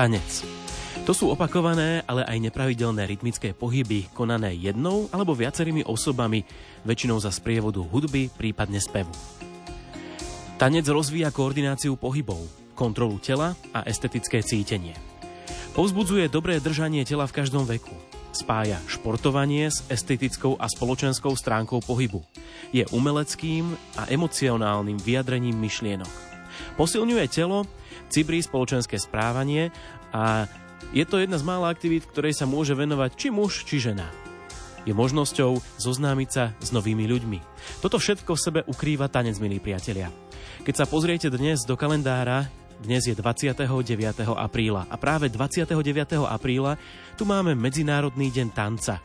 Tanec. To sú opakované, ale aj nepravidelné rytmické pohyby, konané jednou alebo viacerými osobami, väčšinou za sprievodu hudby, prípadne spevu. Tanec rozvíja koordináciu pohybov, kontrolu tela a estetické cítenie. Povzbudzuje dobré držanie tela v každom veku. Spája športovanie s estetickou a spoločenskou stránkou pohybu. Je umeleckým a emocionálnym vyjadrením myšlienok. Posilňuje telo, cibrí spoločenské správanie a je to jedna z mála aktivít, ktorej sa môže venovať či muž, či žena. Je možnosťou zoznámiť sa s novými ľuďmi. Toto všetko v sebe ukrýva tanec, milí priatelia. Keď sa pozriete dnes do kalendára, dnes je 29. apríla a práve 29. apríla tu máme Medzinárodný deň tanca.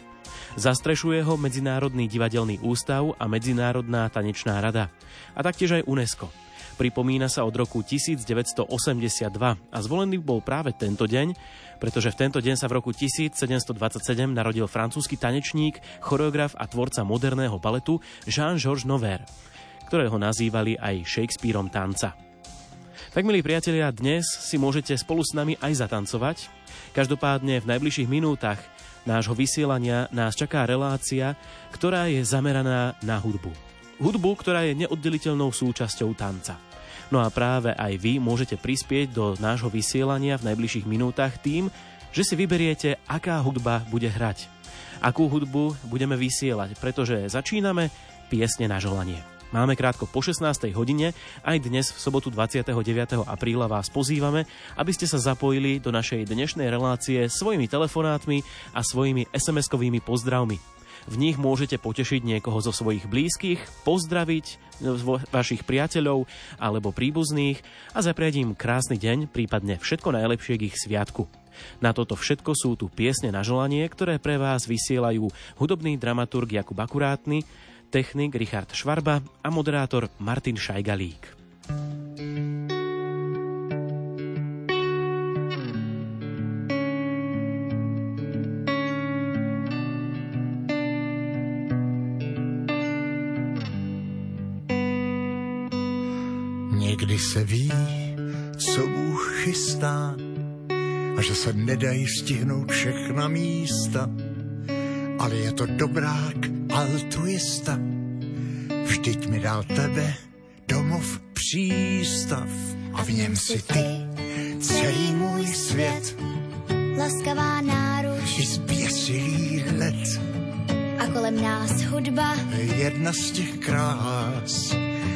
Zastrešuje ho Medzinárodný divadelný ústav a Medzinárodná tanečná rada a taktiež aj UNESCO. Pripomína sa od roku 1982 a zvolený bol práve tento deň, pretože v tento deň sa v roku 1727 narodil francúzsky tanečník, choreograf a tvorca moderného baletu Jean-Georges Nover, ktorého nazývali aj Shakespeareom tanca. Tak, milí priatelia, dnes si môžete spolu s nami aj zatancovať. Každopádne v najbližších minútach nášho vysielania nás čaká relácia, ktorá je zameraná na hudbu. Hudbu, ktorá je neoddeliteľnou súčasťou tanca. No a práve aj vy môžete prispieť do nášho vysielania v najbližších minútach tým, že si vyberiete, aká hudba bude hrať. Akú hudbu budeme vysielať, pretože začíname piesne na želanie. Máme krátko po 16. hodine, aj dnes v sobotu 29. apríla vás pozývame, aby ste sa zapojili do našej dnešnej relácie svojimi telefonátmi a svojimi SMS-kovými pozdravmi. V nich môžete potešiť niekoho zo svojich blízkych, pozdraviť vašich priateľov alebo príbuzných a zapriať im krásny deň, prípadne všetko najlepšie k ich sviatku. Na toto všetko sú tu piesne na želanie, ktoré pre vás vysielajú hudobný dramaturg Jakub Akurátny, technik Richard Švarba a moderátor Martin Šajgalík. Se ví, co Bůh chystá a že se nedají stihnout všechna místa, ale je to dobrák altruista. Vždyť mi dal tebe domov přístav a v něm si ty celý můj svět. Laskavá náruč i zběsilý hled. A kolem nás hudba jedna z těch krás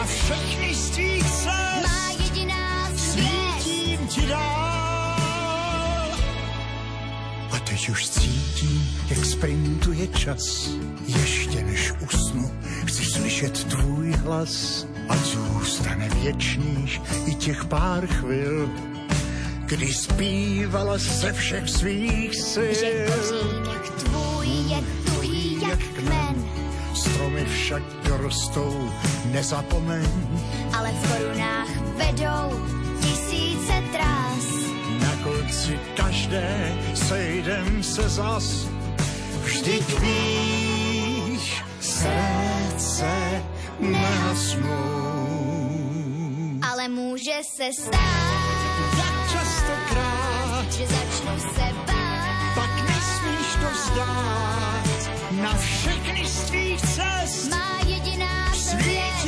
Na všechny z tvých cest má jediná svítím ti dál. A teď už cítím, jak sprintuje čas. Ještě než usnu, chci slyšet tvůj hlas. A zůstane věčných i těch pár chvil, kdy zpívala ze všech svých sil. Že kořínek tvůj je tuhý jak kmen. Stromy však dorostou, nezapomeň. Ale v korunách vedou tisíce trás. Na konci každé sejdem se zas. Vždyť víš, srdce nehasnou. Ale může se stát, častokrát, že začnu se bát. Pak nesmíš to vzdát, na všechny z tvých cest. Má jediná svítím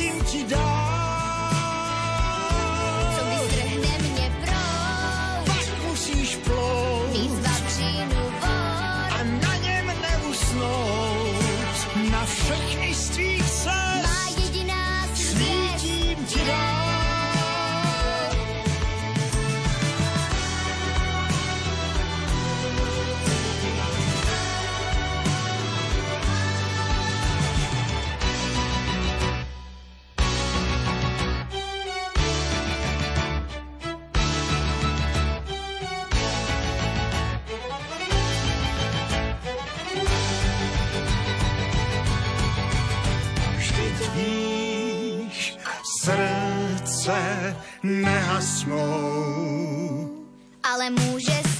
nehasnou. Ale může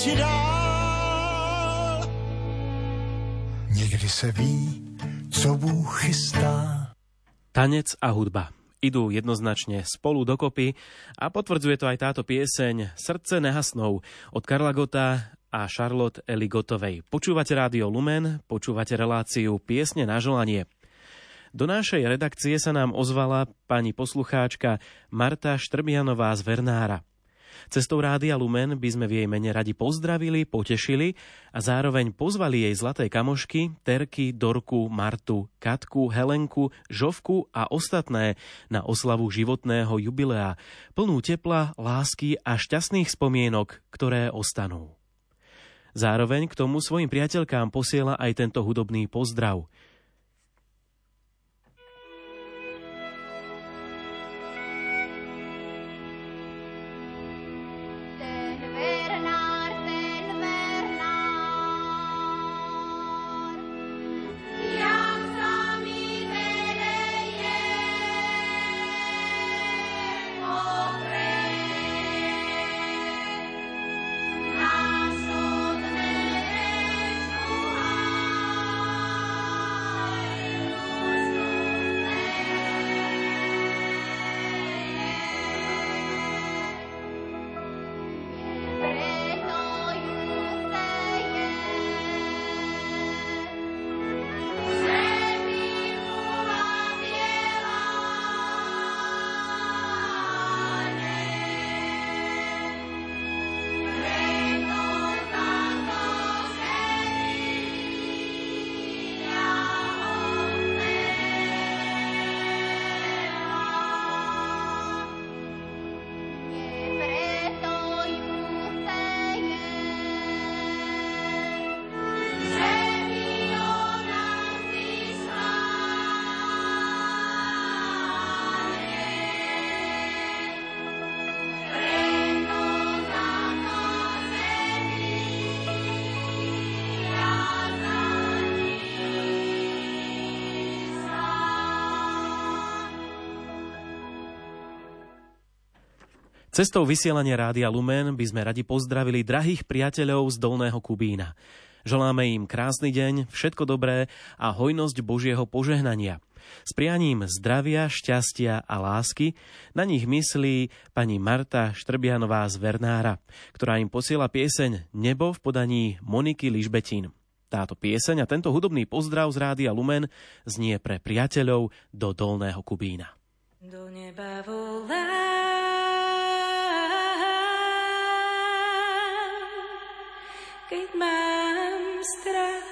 ti dál. Někdy se ví, co Bůh chystá. Tanec a hudba idú jednoznačne spolu dokopy a potvrdzuje to aj táto pieseň Srdce nehasnou od Karla Gota a Charlotte Eli Gotovej. Počúvate Rádio Lumen, počúvate reláciu Piesne na želanie. Do našej redakcie sa nám ozvala pani poslucháčka Marta Štrbianová z Vernára. Cestou Rádia Lumen by sme v jej mene radi pozdravili, potešili a zároveň pozvali jej zlaté kamošky, Terky, Dorku, Martu, Katku, Helenku, Žovku a ostatné na oslavu životného jubilea, plnú tepla, lásky a šťastných spomienok, ktoré ostanú. Zároveň k tomu svojim priateľkám posiela aj tento hudobný pozdrav – Cestou vysielania Rádia Lumen by sme radi pozdravili drahých priateľov z Dolného Kubína. Želáme im krásny deň, všetko dobré a hojnosť Božieho požehnania. S prianím zdravia, šťastia a lásky na nich myslí pani Marta Štrbianová z Vernára, ktorá im posiela pieseň Nebo v podaní Moniky Ližbetín. Táto pieseň a tento hudobný pozdrav z Rádia Lumen znie pre priateľov do Dolného Kubína. Do neba volá. Keď mám strach,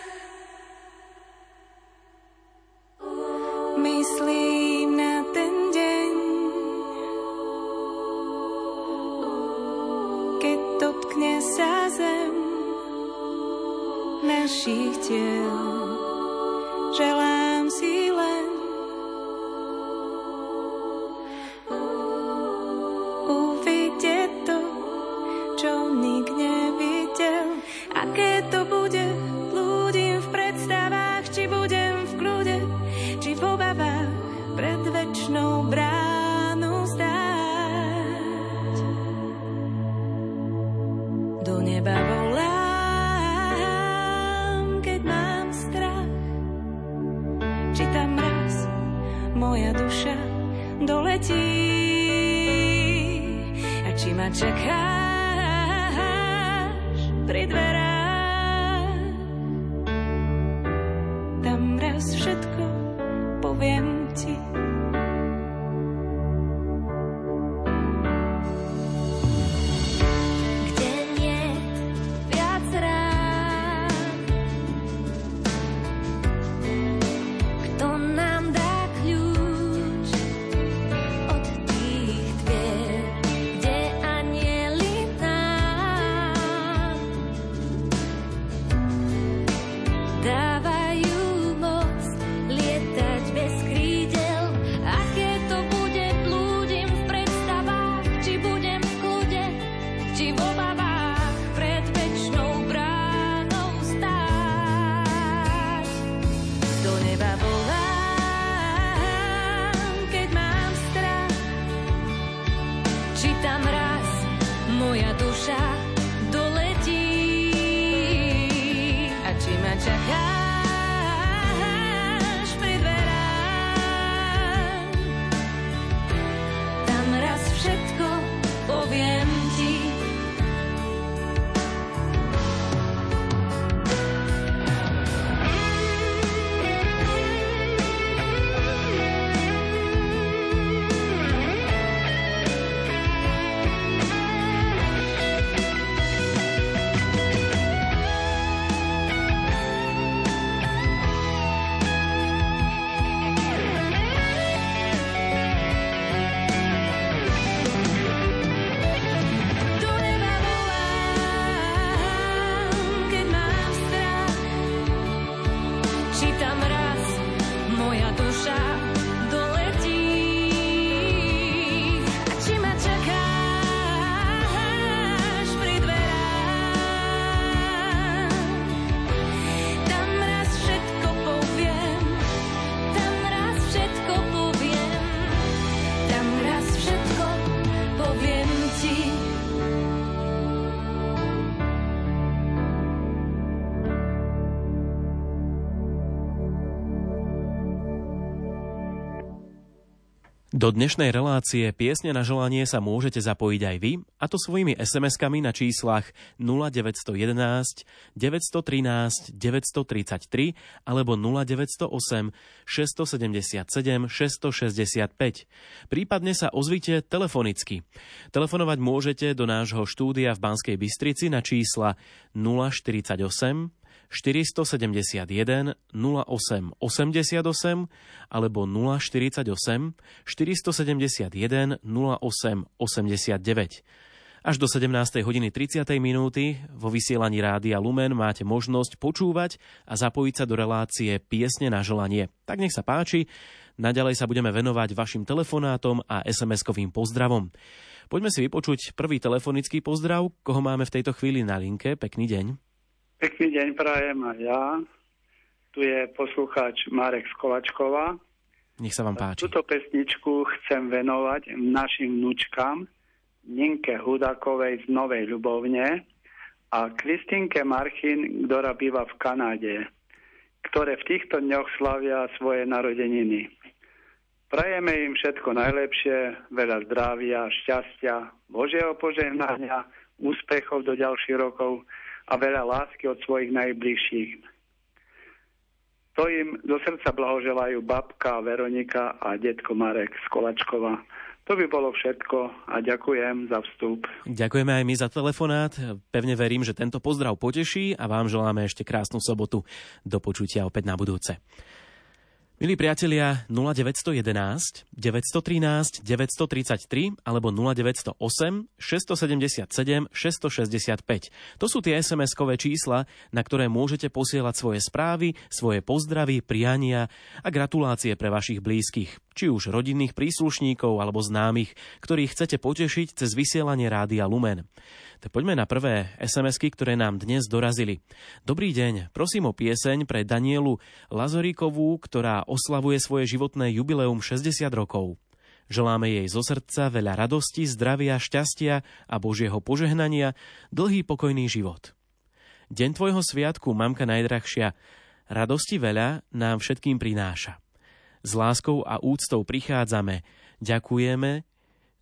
myslím na ten deň, keď dotkne sa zem našich tiel. Želám si čakáš pri dverách. Do dnešnej relácie Piesne na želanie sa môžete zapojiť aj vy, a to svojimi SMS-kami na číslach 0911 913 933 alebo 0908 677 665. Prípadne sa ozvite telefonicky. Telefonovať môžete do nášho štúdia v Banskej Bystrici na čísla 048 471 08 88 alebo 048 471 08 89. Až do 17. hodiny 30. minúty vo vysielaní Rádia Lumen máte možnosť počúvať a zapojiť sa do relácie Piesne na želanie. Tak nech sa páči, naďalej sa budeme venovať vašim telefonátom a SMS-kovým pozdravom. Poďme si vypočuť prvý telefonický pozdrav, koho máme v tejto chvíli na linke. Pekný deň. Pekný deň prajem aj ja. Tu je poslucháč Marek Skolačkova. Nech sa vám páči. Túto pesničku chcem venovať našim vnúčkam Ninke Hudakovej z Novej Ľubovne a Kristinke Marchin, ktorá býva v Kanáde, ktoré v týchto dňoch slavia svoje narodeniny. Prajeme im všetko najlepšie, veľa zdravia, šťastia, Božieho požehnania, úspechov do ďalších rokov a veľa lásky od svojich najbližších. To im do srdca blahoželajú babka Veronika a detko Marek z Kolačkova. To by bolo všetko a ďakujem za vstup. Ďakujeme aj my za telefonát. Pevne verím, že tento pozdrav poteší a vám želáme ešte krásnu sobotu. Do počutia opäť na budúce. Milí priatelia, 0911 913 933 alebo 0908 677 665. To sú tie SMS-kové čísla, na ktoré môžete posielať svoje správy, svoje pozdravy, priania a gratulácie pre vašich blízkych, či už rodinných príslušníkov alebo známych, ktorých chcete potešiť cez vysielanie Rádia Lumen. Tak poďme na prvé SMS-ky, ktoré nám dnes dorazili. Dobrý deň, prosím o pieseň pre Danielu Lazoríkovú, ktorá oslavuje svoje životné jubileum 60 rokov. Želáme jej zo srdca veľa radosti, zdravia, šťastia a Božieho požehnania, dlhý pokojný život. Deň tvojho sviatku, mamka najdrahšia, radosti veľa nám všetkým prináša. S láskou a úctou prichádzame, ďakujeme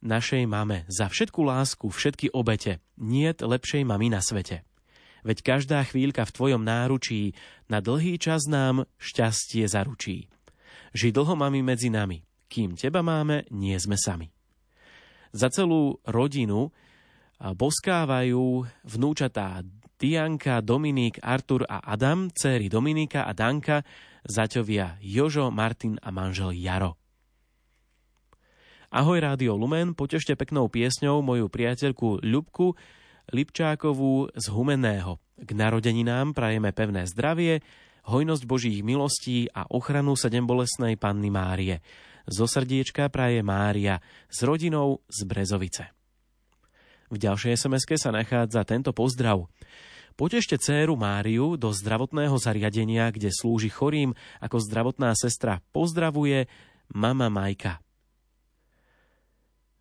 našej mame za všetku lásku, všetky obete. Niet lepšej mamy na svete. Veď každá chvíľka v tvojom náručí na dlhý čas nám šťastie zaručí. Ži dlho mami medzi nami, kým teba máme, nie sme sami. Za celú rodinu boskávajú vnúčatá Dianka, Dominik, Artur a Adam, céry Dominika a Danka, zaťovia Jožo, Martin a manžel Jaro. Ahoj Rádio Lumen, potešte peknou piesňou moju priateľku Ľubku Lipčákovú z Humenného. K narodeninám prajeme pevné zdravie, hojnosť Božích milostí a ochranu sedembolesnej Panny Márie. Zo srdiečka praje Mária s rodinou z Brezovice. V ďalšej sms sa nachádza tento pozdrav. Potešte dceru Máriu do zdravotného zariadenia, kde slúži chorým ako zdravotná sestra. Pozdravuje mama Majka.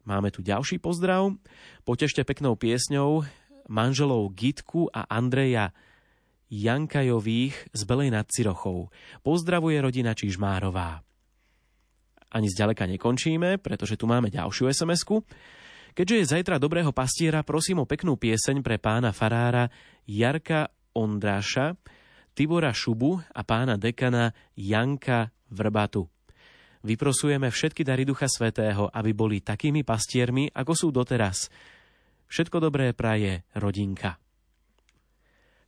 Máme tu ďalší pozdrav. Potešte peknou piesňou manželov Gitku a Andreja Jankajových z Belej nad Cirochou. Pozdravuje rodina Čižmárová. Ani zďaleka nekončíme, pretože tu máme ďalšiu sms. Keďže je zajtra dobrého pastiera, prosím o peknú pieseň pre pána farára Jarka Ondráša, Tibora Šubu a pána dekana Janka Vrbatu. Vyprosujeme všetky dary Ducha Svetého, aby boli takými pastiermi, ako sú doteraz. Všetko dobré praje rodinka.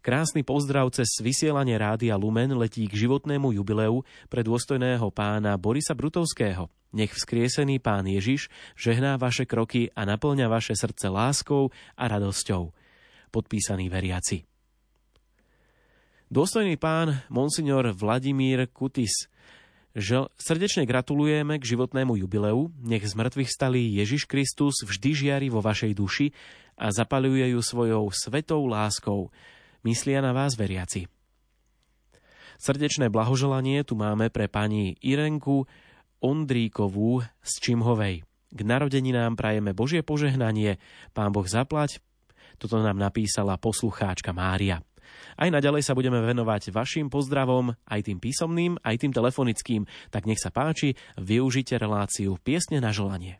Krásny pozdrav cez vysielanie Rádia Lumen letí k životnému jubileu pre dôstojného pána Borisa Brutovského. Nech vzkriesený pán Ježiš žehná vaše kroky a naplňa vaše srdce láskou a radosťou. Podpísaný veriaci. Dôstojný pán Monsignor Vladimír Kutis – že srdečne gratulujeme k životnému jubileu, nech z mŕtvych stalý Ježiš Kristus vždy žiari vo vašej duši a zapaluje ju svojou svetou láskou. Myslia na vás veriaci. Srdečné blahoželanie tu máme pre pani Irenku Ondríkovú z Čimhovej. K narodeninám prajeme Božie požehnanie, Pán Boh zaplať. Toto nám napísala poslucháčka Mária. Aj naďalej sa budeme venovať vašim pozdravom, aj tým písomným, aj tým telefonickým, tak nech sa páči, využite reláciu Piesne na želanie.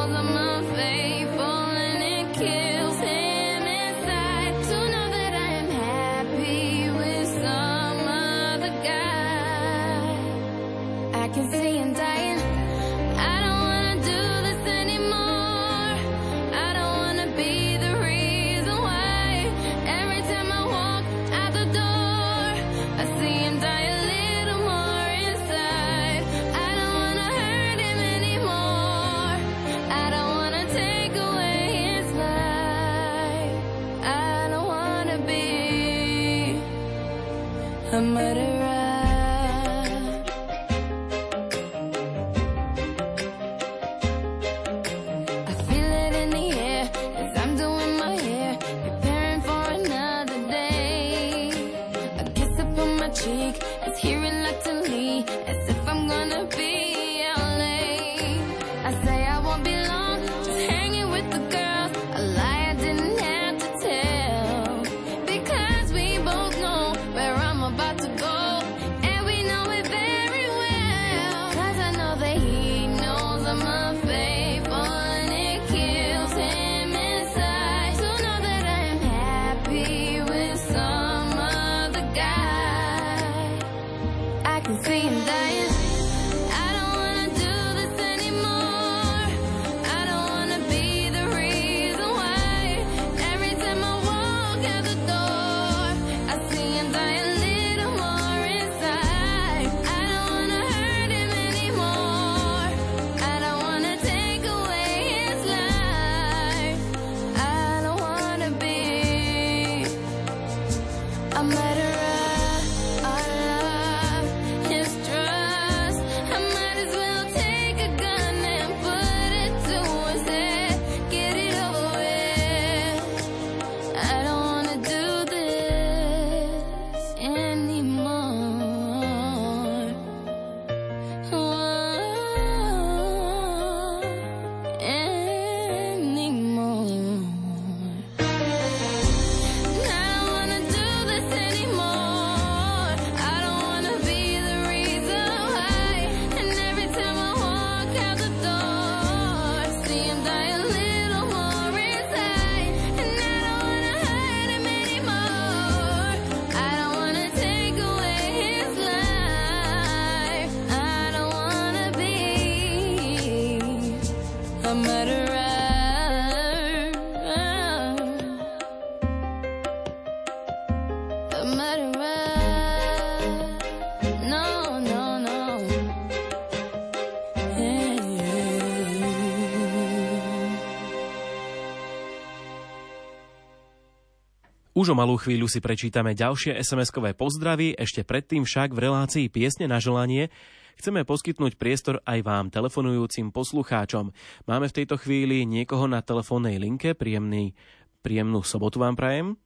Už o malú chvíľu si prečítame ďalšie SMS-kové pozdravy, ešte predtým však v relácii Piesne na želanie chceme poskytnúť priestor aj vám, telefonujúcim poslucháčom. Máme v tejto chvíli niekoho na telefónnej linke, príjemný, príjemnú sobotu vám prajem.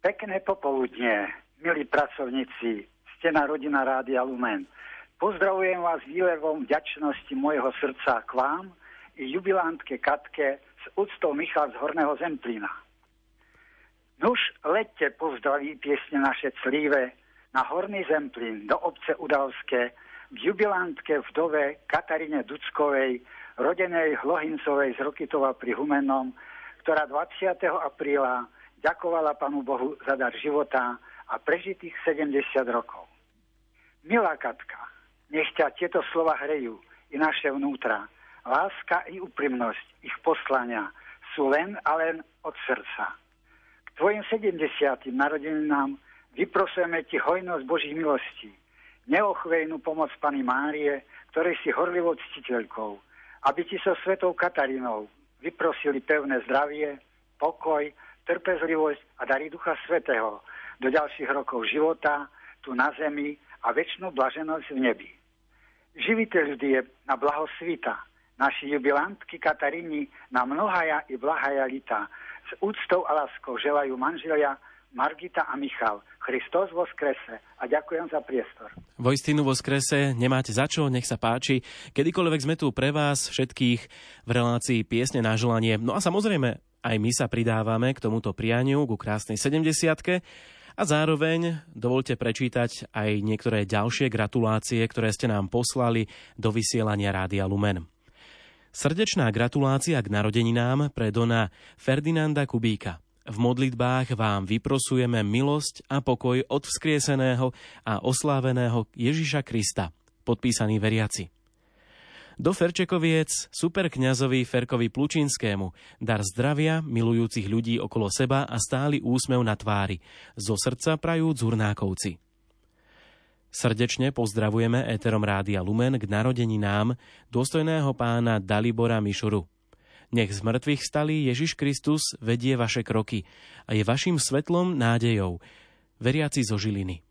Pekné popoludne, milí pracovníci, ste na rodina Rádia Lumen. Pozdravujem vás výlevom vďačnosti môjho srdca k vám i jubilantke Katke s úctou Michal z Horného Zemplína. Nuž, lette pozdraví piesne naše clíve na Horný Zemplín do obce Udalské k jubilantke vdove Katarine Duckovej, rodenej Hlohincovej z Rokitova pri Humennom, ktorá 20. apríla ďakovala Panu Bohu za dar života a prežitých 70 rokov. Milá Katka, nech ťa tieto slova hrejú i naše vnútra. Láska i úprimnosť ich poslania sú len a len od srdca tvojim 70. narodeninám vyprosujeme ti hojnosť Božích milostí, neochvejnú pomoc Pani Márie, ktorej si horlivou ctiteľkou, aby ti so svetou Katarínou vyprosili pevné zdravie, pokoj, trpezlivosť a dary Ducha Svetého do ďalších rokov života tu na zemi a väčšinu blaženosť v nebi. Živiteľ vždy je na blaho svita, naši jubilantky Kataríny na mnohaja i blahaja lita, s úctou a láskou želajú manželia Margita a Michal. Christos vo skrese a ďakujem za priestor. Vojstinu vo skrese nemáte za čo, nech sa páči. Kedykoľvek sme tu pre vás všetkých v relácii piesne na želanie. No a samozrejme, aj my sa pridávame k tomuto prianiu, ku krásnej 70 a zároveň dovolte prečítať aj niektoré ďalšie gratulácie, ktoré ste nám poslali do vysielania Rádia Lumen. Srdečná gratulácia k narodeninám pre Dona Ferdinanda Kubíka. V modlitbách vám vyprosujeme milosť a pokoj od vzkrieseného a osláveného Ježiša Krista, podpísaný veriaci. Do Ferčekoviec superkňazovi Ferkovi Plučinskému dar zdravia, milujúcich ľudí okolo seba a stály úsmev na tvári. Zo srdca prajú Zurnákovci. Srdečne pozdravujeme éterom Rádia Lumen k narodeninám dôstojného pána Dalibora Mišuru. Nech z mŕtvych stalý Ježiš Kristus vedie vaše kroky a je vašim svetlom nádejou, veriaci zo Žiliny.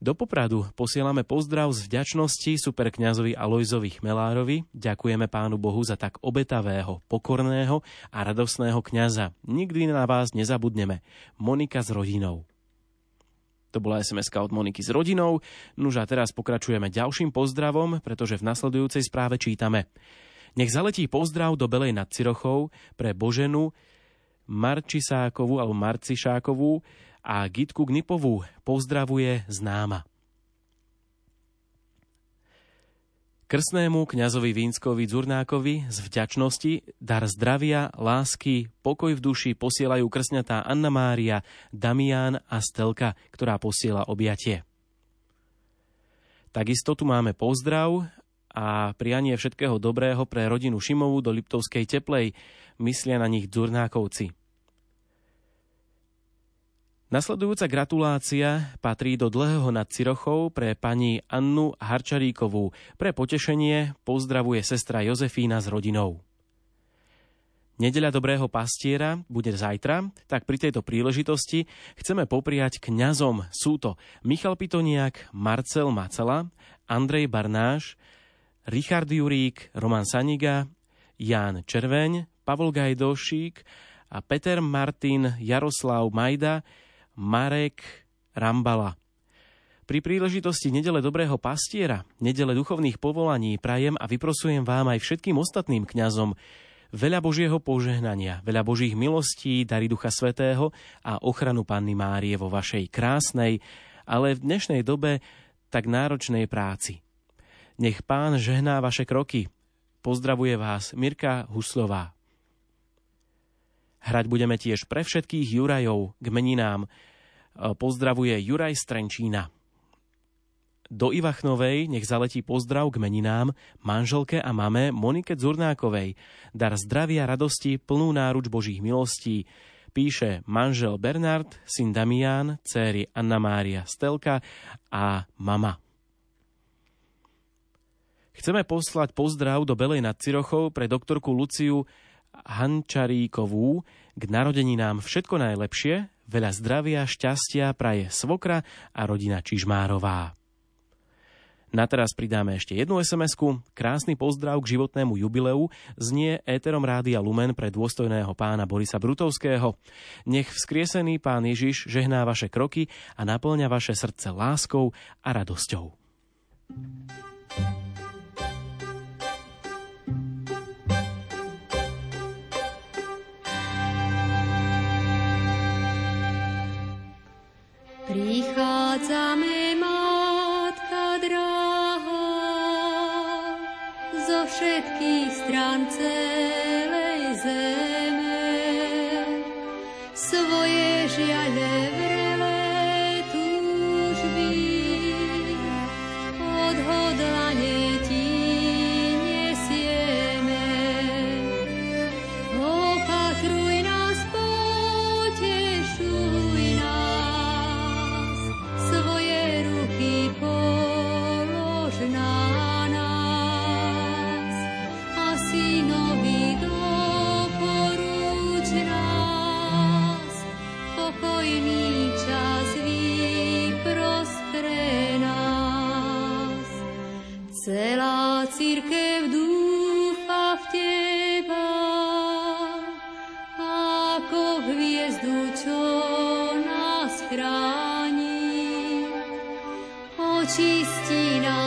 Do Popradu posielame pozdrav z vďačnosti superkňazovi Alojzovi Chmelárovi. Ďakujeme pánu Bohu za tak obetavého, pokorného a radosného kňaza. Nikdy na vás nezabudneme. Monika s rodinou. To bola sms od Moniky s rodinou. Nuž a teraz pokračujeme ďalším pozdravom, pretože v nasledujúcej správe čítame. Nech zaletí pozdrav do Belej nad Cirochou pre Boženu Marčisákovú alebo Marcišákovú a Gitku Gnipovú pozdravuje známa. Krstnému kňazovi Vínskovi Dzurnákovi z vďačnosti, dar zdravia, lásky, pokoj v duši posielajú krstňatá Anna Mária, Damián a Stelka, ktorá posiela objatie. Takisto tu máme pozdrav a prianie všetkého dobrého pre rodinu Šimovú do Liptovskej teplej. Myslia na nich Dzurnákovci. Nasledujúca gratulácia patrí do dlhého nad Cirochou pre pani Annu Harčaríkovú. Pre potešenie pozdravuje sestra Jozefína s rodinou. Nedeľa dobrého pastiera bude zajtra, tak pri tejto príležitosti chceme popriať kňazom. Sú to Michal Pitoniak, Marcel Macela, Andrej Barnáš, Richard Jurík, Roman Saniga, Ján Červeň, Pavol Gajdošík a Peter Martin, Jaroslav Majda, Marek Rambala. Pri príležitosti Nedele Dobrého pastiera, Nedele duchovných povolaní prajem a vyprosujem vám aj všetkým ostatným kňazom veľa Božieho požehnania, veľa Božích milostí, dary Ducha Svetého a ochranu Panny Márie vo vašej krásnej, ale v dnešnej dobe tak náročnej práci. Nech Pán žehná vaše kroky. Pozdravuje vás Mirka Huslová. Hrať budeme tiež pre všetkých Jurajov k meninám. E, pozdravuje Juraj Strenčína. Do Ivachnovej nech zaletí pozdrav k meninám manželke a mame Monike Zurnákovej. Dar zdravia, radosti, plnú náruč Božích milostí. Píše manžel Bernard, syn Damián, céry Anna Mária Stelka a mama. Chceme poslať pozdrav do Belej nad Cirochou pre doktorku Luciu Hančaríkovú k narodení nám všetko najlepšie, veľa zdravia, šťastia praje svokra a rodina Čižmárová. Na teraz pridáme ešte jednu sms -ku. Krásny pozdrav k životnému jubileu znie éterom Rádia Lumen pre dôstojného pána Borisa Brutovského. Nech vzkriesený pán Ježiš žehná vaše kroky a naplňa vaše srdce láskou a radosťou. thank you Prichádzame, Matka drahá, zo všetkých strán cest. ako hviezdu, čo nás chráni. Očistí nás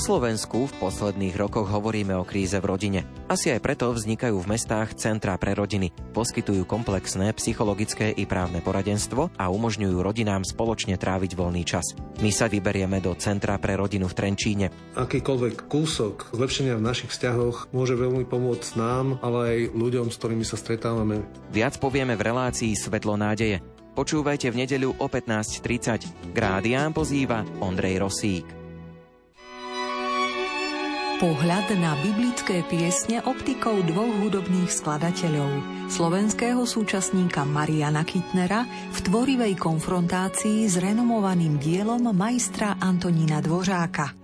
Slovensku v posledných rokoch hovoríme o kríze v rodine. Asi aj preto vznikajú v mestách centrá pre rodiny. Poskytujú komplexné psychologické i právne poradenstvo a umožňujú rodinám spoločne tráviť voľný čas. My sa vyberieme do Centra pre rodinu v Trenčíne. Akýkoľvek kúsok zlepšenia v našich vzťahoch môže veľmi pomôcť nám, ale aj ľuďom, s ktorými sa stretávame. Viac povieme v relácii Svetlo nádeje. Počúvajte v nedeľu o 15.30. Grádián pozýva Ondrej Rosík. Pohľad na biblické piesne optikou dvoch hudobných skladateľov, slovenského súčasníka Mariana Kitnera v tvorivej konfrontácii s renomovaným dielom majstra Antonína Dvořáka.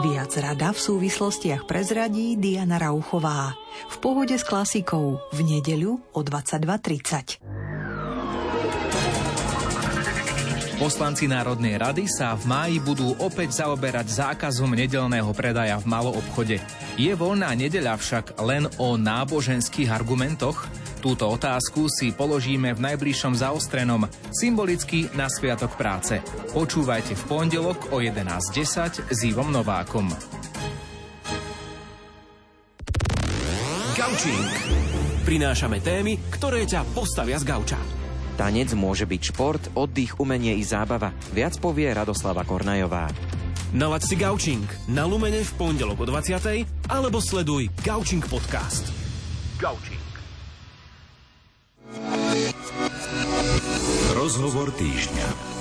Viac rada v súvislostiach prezradí Diana Rauchová. V pohode s klasikou v nedeľu o 22.30. Poslanci Národnej rady sa v máji budú opäť zaoberať zákazom nedelného predaja v maloobchode. Je voľná nedeľa však len o náboženských argumentoch? Túto otázku si položíme v najbližšom zaostrenom, symbolicky na Sviatok práce. Počúvajte v pondelok o 11.10 s Ivom Novákom. Gaučing. Prinášame témy, ktoré ťa postavia z gauča. Tanec môže byť šport, oddych, umenie i zábava. Viac povie Radoslava Kornajová. Nalaď si Gaučing na Lumene v pondelok o 20. alebo sleduj Gaučing podcast. Gaučing. Rozhovor týždňa.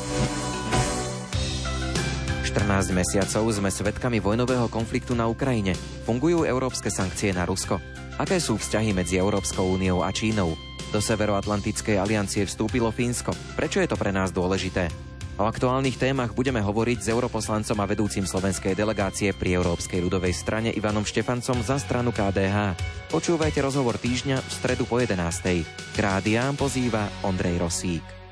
14 mesiacov sme svedkami vojnového konfliktu na Ukrajine. Fungujú európske sankcie na Rusko. Aké sú vzťahy medzi Európskou úniou a Čínou? Do Severoatlantickej aliancie vstúpilo Fínsko. Prečo je to pre nás dôležité? O aktuálnych témach budeme hovoriť s europoslancom a vedúcim slovenskej delegácie pri Európskej ľudovej strane Ivanom Štefancom za stranu KDH. Počúvajte rozhovor týždňa v stredu po 11. Krádiám pozýva Ondrej Rosík.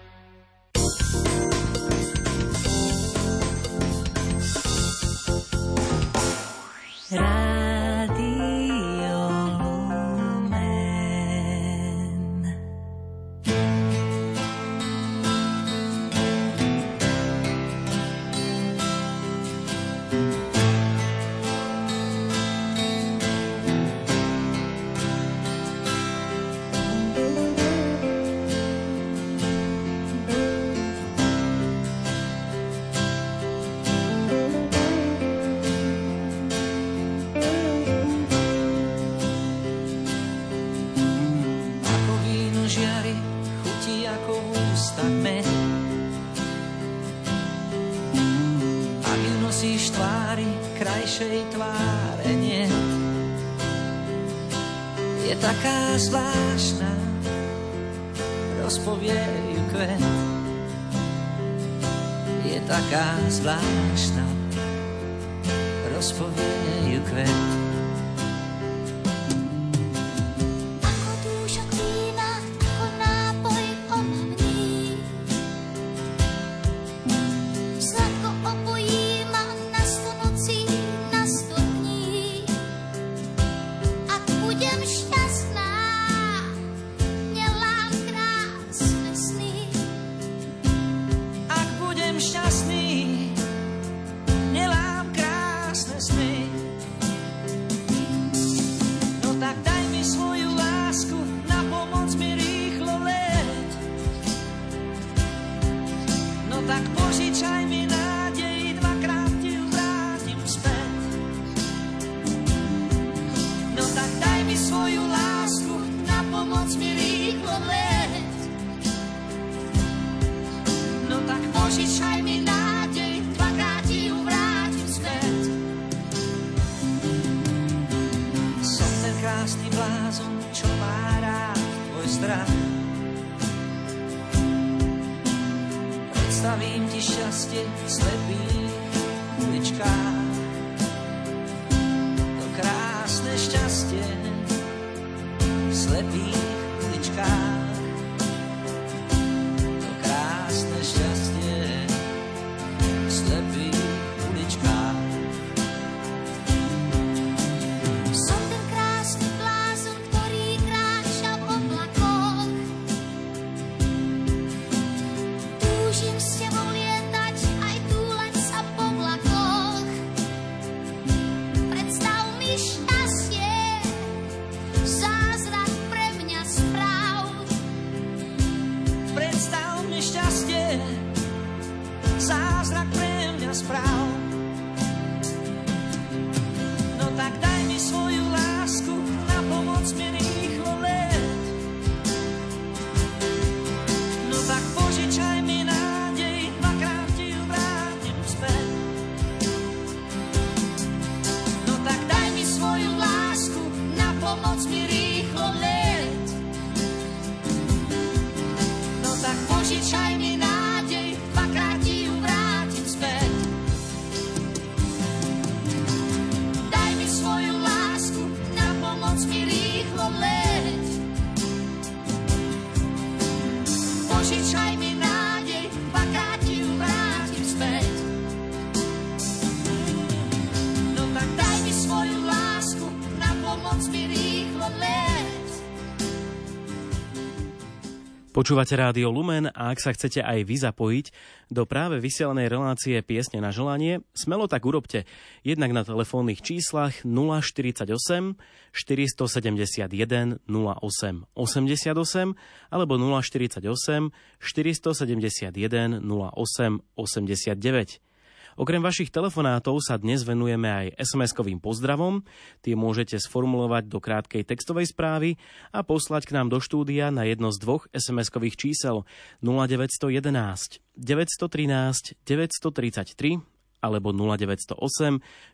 slippy Počúvate Rádio Lumen a ak sa chcete aj vy zapojiť do práve vysielanej relácie Piesne na želanie, smelo tak urobte jednak na telefónnych číslach 048 471 08 88 alebo 048 471 08 89. Okrem vašich telefonátov sa dnes venujeme aj SMS-kovým pozdravom. Tie môžete sformulovať do krátkej textovej správy a poslať k nám do štúdia na jedno z dvoch SMS-kových čísel 0911 913 933 alebo 0908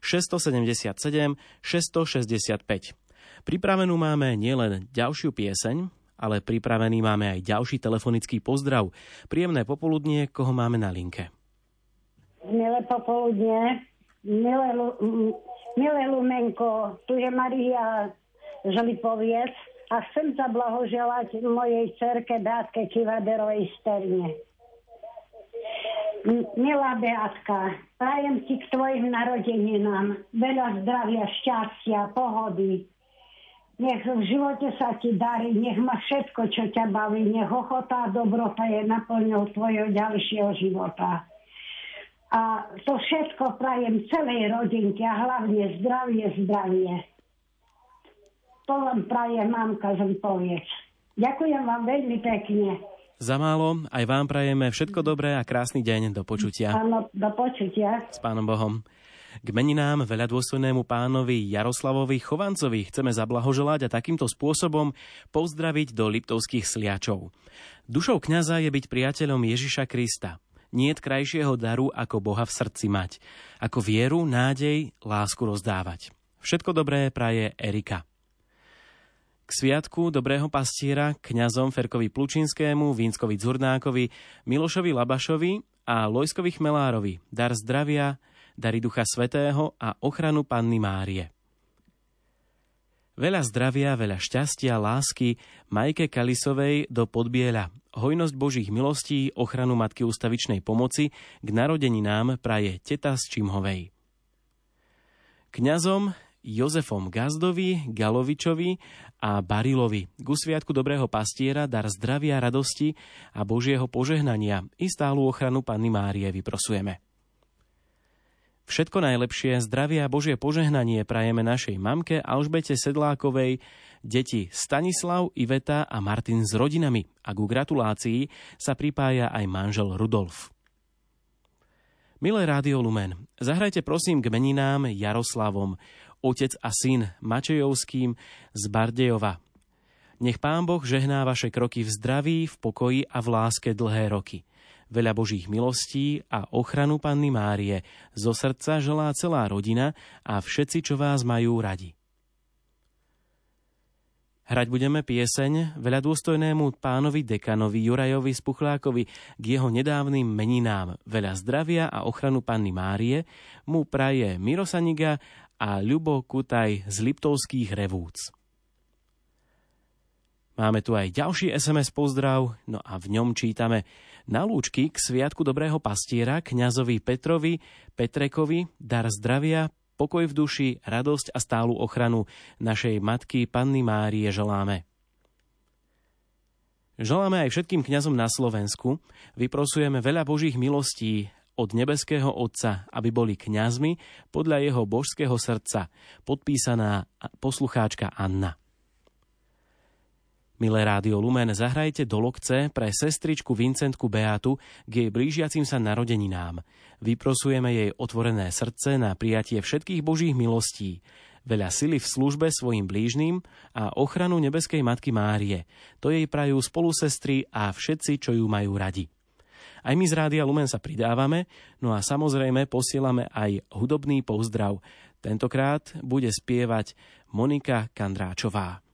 677 665. Pripravenú máme nielen ďalšiu pieseň, ale pripravený máme aj ďalší telefonický pozdrav. Príjemné popoludnie, koho máme na linke milé popoludne, milé, milé Lumenko, tu je Maria Žlipoviec a chcem sa blahoželať mojej cerke Beatke Kivaderovej Sterne. Milá Beatka, prajem ti k tvojim narodeninám veľa zdravia, šťastia, pohody. Nech v živote sa ti darí, nech má všetko, čo ťa baví, nech ochota a dobrota je naplňou tvojho ďalšieho života. A to všetko prajem celej rodinke a hlavne zdravie, zdravie. To len praje mamka Zlipoviec. Ďakujem vám veľmi pekne. Za málo, aj vám prajeme všetko dobré a krásny deň do počutia. Áno, do počutia. S pánom Bohom. K meninám veľadôstojnému pánovi Jaroslavovi Chovancovi chceme zablahoželať a takýmto spôsobom pozdraviť do Liptovských sliačov. Dušou kňaza je byť priateľom Ježiša Krista nie krajšieho daru, ako Boha v srdci mať. Ako vieru, nádej, lásku rozdávať. Všetko dobré praje Erika. K sviatku dobrého pastiera kňazom Ferkovi Plučinskému, Vínskovi Dzurnákovi, Milošovi Labašovi a Lojskovi Chmelárovi dar zdravia, dary Ducha Svetého a ochranu Panny Márie. Veľa zdravia, veľa šťastia, lásky Majke Kalisovej do Podbiela. Hojnosť Božích milostí, ochranu Matky ústavičnej pomoci k narodeninám praje teta z Čimhovej. Kňazom Jozefom Gazdovi, Galovičovi a Barilovi k sviatku dobrého pastiera dar zdravia, radosti a Božieho požehnania i stálu ochranu Panny Márie vyprosujeme. Všetko najlepšie, zdravie a Božie požehnanie prajeme našej mamke Alžbete Sedlákovej, deti Stanislav, Iveta a Martin s rodinami a ku gratulácii sa pripája aj manžel Rudolf. Milé Rádio Lumen, zahrajte prosím k meninám Jaroslavom, otec a syn Mačejovským z Bardejova. Nech Pán Boh žehná vaše kroky v zdraví, v pokoji a v láske dlhé roky veľa Božích milostí a ochranu Panny Márie. Zo srdca želá celá rodina a všetci, čo vás majú radi. Hrať budeme pieseň veľa dôstojnému pánovi dekanovi Jurajovi Spuchlákovi k jeho nedávnym meninám veľa zdravia a ochranu Panny Márie mu praje Mirosaniga a Ľubo Kutaj z Liptovských revúc. Máme tu aj ďalší SMS pozdrav, no a v ňom čítame na lúčky k Sviatku Dobrého pastiera kňazovi Petrovi, Petrekovi, dar zdravia, pokoj v duši, radosť a stálu ochranu našej matky Panny Márie želáme. Želáme aj všetkým kňazom na Slovensku, vyprosujeme veľa Božích milostí, od nebeského Otca, aby boli kňazmi podľa jeho božského srdca, podpísaná poslucháčka Anna. Milé Rádio Lumen, zahrajte do lokce pre sestričku Vincentku Beatu k jej blížiacim sa narodeninám. Vyprosujeme jej otvorené srdce na prijatie všetkých božích milostí, veľa sily v službe svojim blížnym a ochranu nebeskej Matky Márie. To jej prajú spolusestry a všetci, čo ju majú radi. Aj my z Rádia Lumen sa pridávame, no a samozrejme posielame aj hudobný pozdrav. Tentokrát bude spievať Monika Kandráčová.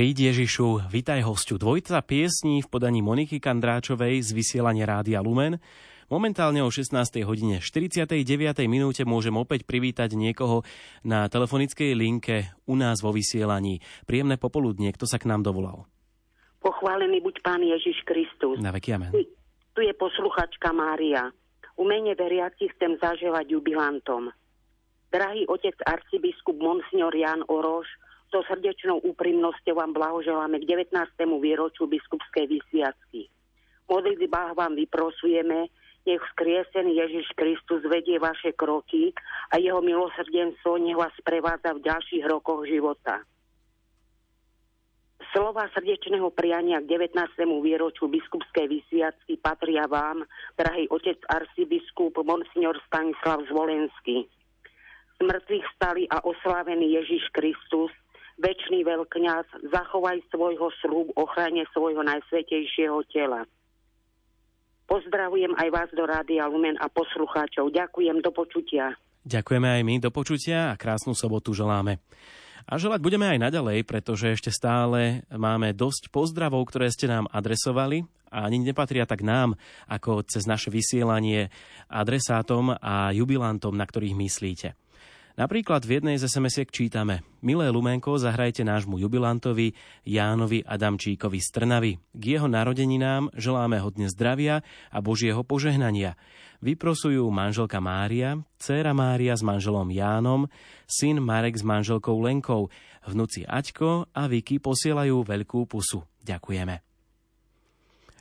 Príď Ježišu, vitaj hostiu. Dvojca piesní v podaní Moniky Kandráčovej z vysielania Rádia Lumen. Momentálne o 16. hodine 49. minúte môžem opäť privítať niekoho na telefonickej linke u nás vo vysielaní. Príjemné popoludnie, kto sa k nám dovolal? Pochválený buď Pán Ježiš Kristus. Na veky amen. Tu, je posluchačka Mária. U mene veriaci chcem zaželať jubilantom. Drahý otec arcibiskup Monsignor Jan Oroš, so srdečnou úprimnosťou vám blahoželáme k 19. výročiu biskupskej vysviacky. modlitbách vám vyprosujeme, nech skriesený Ježiš Kristus vedie vaše kroky a jeho milosrdenstvo nech vás prevádza v ďalších rokoch života. Slova srdečného priania k 19. výročiu biskupskej vysviacky patria vám, drahý otec arcibiskup Monsignor Stanislav Zvolenský. Smrtvých stali a oslávený Ježiš Kristus väčší veľkňaz, zachovaj svojho slúb ochrane svojho najsvetejšieho tela. Pozdravujem aj vás do Rádia Lumen a poslucháčov. Ďakujem, do počutia. Ďakujeme aj my, do počutia a krásnu sobotu želáme. A želať budeme aj naďalej, pretože ešte stále máme dosť pozdravov, ktoré ste nám adresovali a ani nepatria tak nám, ako cez naše vysielanie adresátom a jubilantom, na ktorých myslíte. Napríklad v jednej z sms čítame Milé Lumenko, zahrajte nášmu jubilantovi Jánovi Adamčíkovi z Trnavy. K jeho narodeninám želáme hodne zdravia a Božieho požehnania. Vyprosujú manželka Mária, dcéra Mária s manželom Jánom, syn Marek s manželkou Lenkou, vnúci Aťko a Vicky posielajú veľkú pusu. Ďakujeme.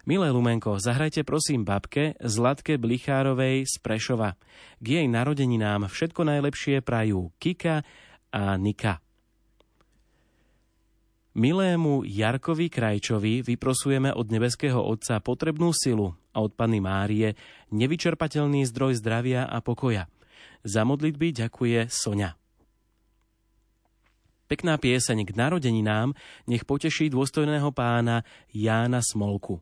Milé Lumenko, zahrajte prosím babke Zlatke Blichárovej z Prešova. K jej narodeninám všetko najlepšie prajú Kika a Nika. Milému Jarkovi Krajčovi vyprosujeme od nebeského Otca potrebnú silu a od Panny Márie nevyčerpateľný zdroj zdravia a pokoja. Za modlitby ďakuje Sonia. Pekná pieseň k narodeninám nech poteší dôstojného pána Jána Smolku.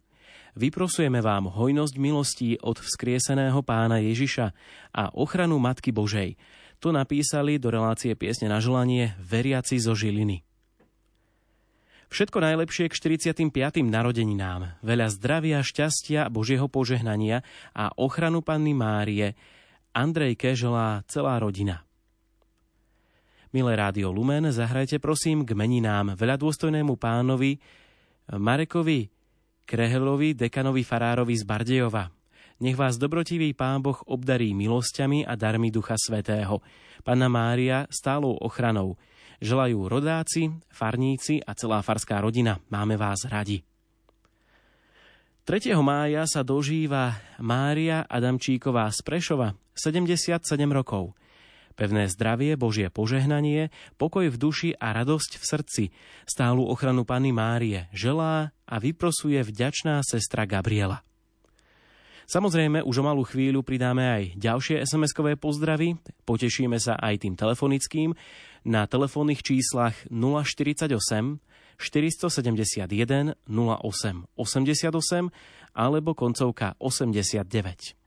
Vyprosujeme vám hojnosť milostí od vzkrieseného pána Ježiša a ochranu Matky Božej. To napísali do relácie piesne na želanie veriaci zo Žiliny. Všetko najlepšie k 45. narodeninám, veľa zdravia, šťastia, Božieho požehnania a ochranu Panny Márie. Andrejke želá celá rodina. Milé rádio Lumen, zahrajte prosím k meninám veľa dôstojnému pánovi Marekovi Krehelovi, dekanovi farárovi z Bardejova. Nech vás dobrotivý Pán Boh obdarí milosťami a darmi Ducha Svetého. Panna Mária stálou ochranou. Želajú rodáci, farníci a celá farská rodina. Máme vás radi. 3. mája sa dožíva Mária Adamčíková z Prešova, 77 rokov. Pevné zdravie, Božie požehnanie, pokoj v duši a radosť v srdci, stálu ochranu Panny Márie želá a vyprosuje vďačná sestra Gabriela. Samozrejme, už o malú chvíľu pridáme aj ďalšie SMS-kové pozdravy, potešíme sa aj tým telefonickým na telefónnych číslach 048 471 08 88 alebo koncovka 89.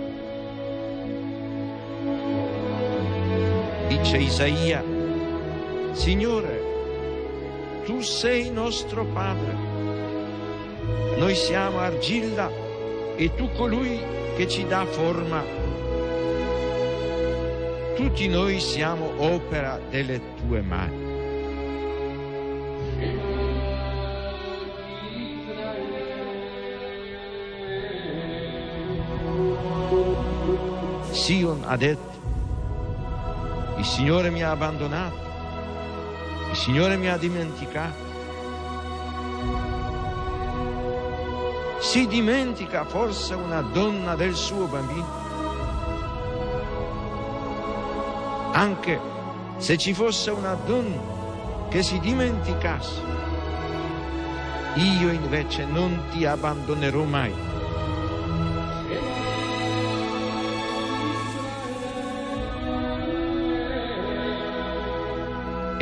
Dice Isaia, Signore, tu sei nostro Padre, noi siamo argilla e tu colui che ci dà forma. Tutti noi siamo opera delle tue mani. Sion ha detto, il Signore mi ha abbandonato, il Signore mi ha dimenticato. Si dimentica forse una donna del suo bambino? Anche se ci fosse una donna che si dimenticasse, io invece non ti abbandonerò mai.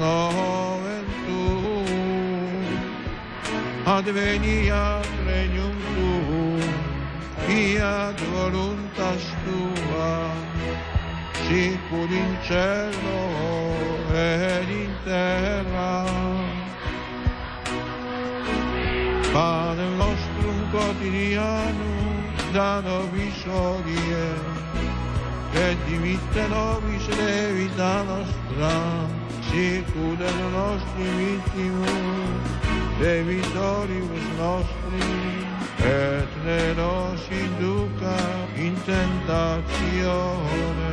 nomen tuum, adveniat regnum tuum, fiat voluntas tua, sicur in cielo ed in terra. Pane nostrum quotidianum da nobis hodie, et dimitte nobis levita nostra, sicur et nostri vittimus, debitoribus nostri, et ne nos induca in tentatione,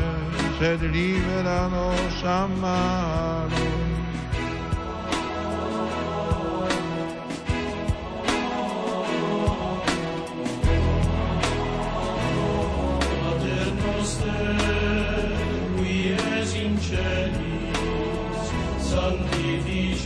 sed libera nos a celis,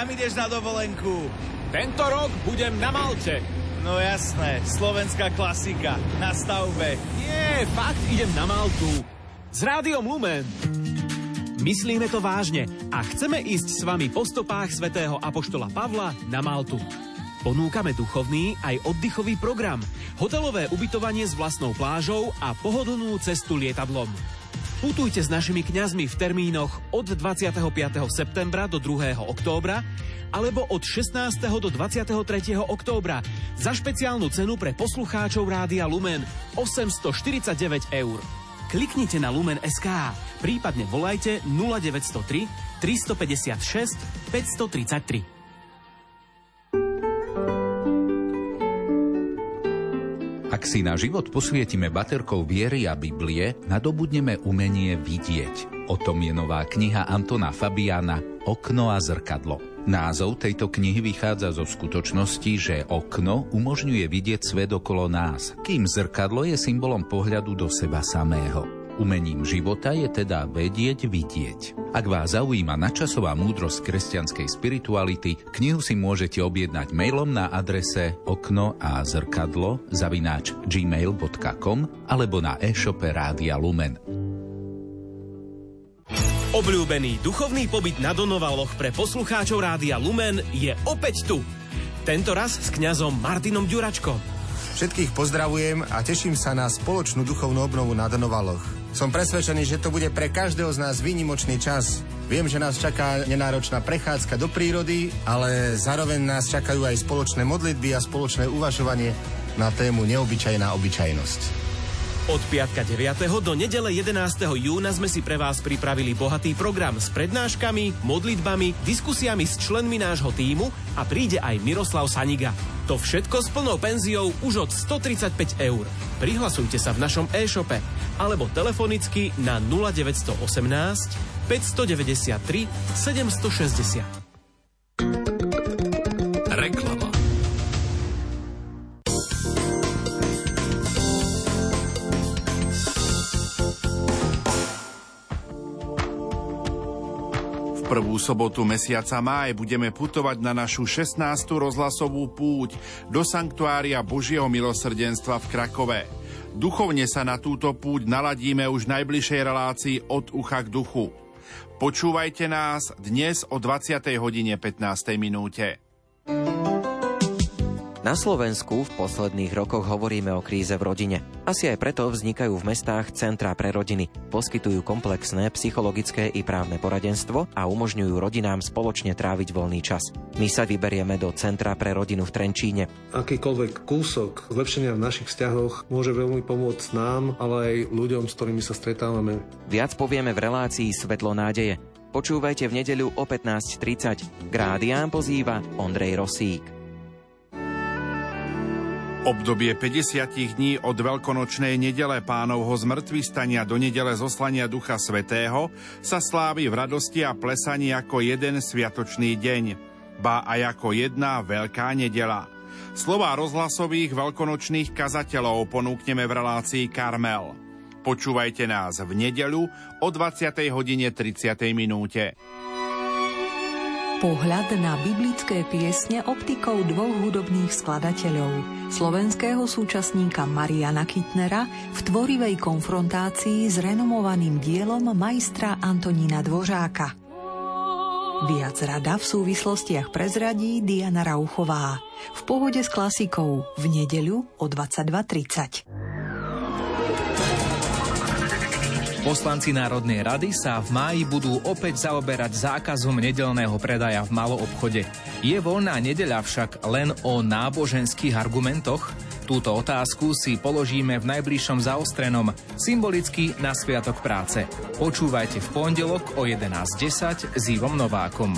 kam ideš na dovolenku? Tento rok budem na Malte. No jasné, slovenská klasika, na stavbe. Nie, fakt idem na Maltu. S rádiom Lumen. Myslíme to vážne a chceme ísť s vami po stopách svätého Apoštola Pavla na Maltu. Ponúkame duchovný aj oddychový program, hotelové ubytovanie s vlastnou plážou a pohodlnú cestu lietadlom. Putujte s našimi kňazmi v termínoch od 25. septembra do 2. októbra alebo od 16. do 23. októbra za špeciálnu cenu pre poslucháčov Rádia Lumen 849 eur. Kliknite na Lumen SK, Prípadne volajte 0903 356 533. Ak si na život posvietime baterkou viery a Biblie, nadobudneme umenie vidieť. O tom je nová kniha Antona Fabiana Okno a zrkadlo. Názov tejto knihy vychádza zo skutočnosti, že okno umožňuje vidieť svet okolo nás, kým zrkadlo je symbolom pohľadu do seba samého. Umením života je teda vedieť vidieť. Ak vás zaujíma načasová múdrosť kresťanskej spirituality, knihu si môžete objednať mailom na adrese okno a zrkadlo zavináč gmail.com alebo na e-shope Rádia Lumen. Obľúbený duchovný pobyt na Donovaloch pre poslucháčov Rádia Lumen je opäť tu. Tento raz s kňazom Martinom Ďuračkom. Všetkých pozdravujem a teším sa na spoločnú duchovnú obnovu na Donovaloch. Som presvedčený, že to bude pre každého z nás výnimočný čas. Viem, že nás čaká nenáročná prechádzka do prírody, ale zároveň nás čakajú aj spoločné modlitby a spoločné uvažovanie na tému neobyčajná obyčajnosť. Od piatka 9. do nedele 11. júna sme si pre vás pripravili bohatý program s prednáškami, modlitbami, diskusiami s členmi nášho týmu a príde aj Miroslav Saniga. To všetko s plnou penziou už od 135 eur. Prihlasujte sa v našom e-shope alebo telefonicky na 0918 593 760. prvú sobotu mesiaca máj budeme putovať na našu 16. rozhlasovú púť do Sanktuária Božieho milosrdenstva v Krakove. Duchovne sa na túto púť naladíme už v najbližšej relácii od ucha k duchu. Počúvajte nás dnes o 20. hodine 15. minúte. Na Slovensku v posledných rokoch hovoríme o kríze v rodine. Asi aj preto vznikajú v mestách centrá pre rodiny. Poskytujú komplexné psychologické i právne poradenstvo a umožňujú rodinám spoločne tráviť voľný čas. My sa vyberieme do Centra pre rodinu v Trenčíne. Akýkoľvek kúsok zlepšenia v našich vzťahoch môže veľmi pomôcť nám, ale aj ľuďom, s ktorými sa stretávame. Viac povieme v relácii Svetlo nádeje. Počúvajte v nedeľu o 15.30. Grádián pozýva Ondrej Rosík. Obdobie 50 dní od veľkonočnej nedele pánovho zmrtvistania do nedele zoslania Ducha Svetého sa slávi v radosti a plesaní ako jeden sviatočný deň, ba aj ako jedna veľká nedela. Slová rozhlasových veľkonočných kazateľov ponúkneme v relácii Karmel. Počúvajte nás v nedeľu o 20. hodine 30. minúte. Pohľad na biblické piesne optikou dvoch hudobných skladateľov, slovenského súčasníka Mariana Kitnera v tvorivej konfrontácii s renomovaným dielom majstra Antonína Dvořáka. Viac rada v súvislostiach prezradí Diana Rauchová. V pohode s klasikou v nedeľu o 22.30. Poslanci Národnej rady sa v máji budú opäť zaoberať zákazom nedelného predaja v maloobchode. Je voľná nedeľa však len o náboženských argumentoch? Túto otázku si položíme v najbližšom zaostrenom, symbolicky na Sviatok práce. Počúvajte v pondelok o 11.10 s Ivom Novákom.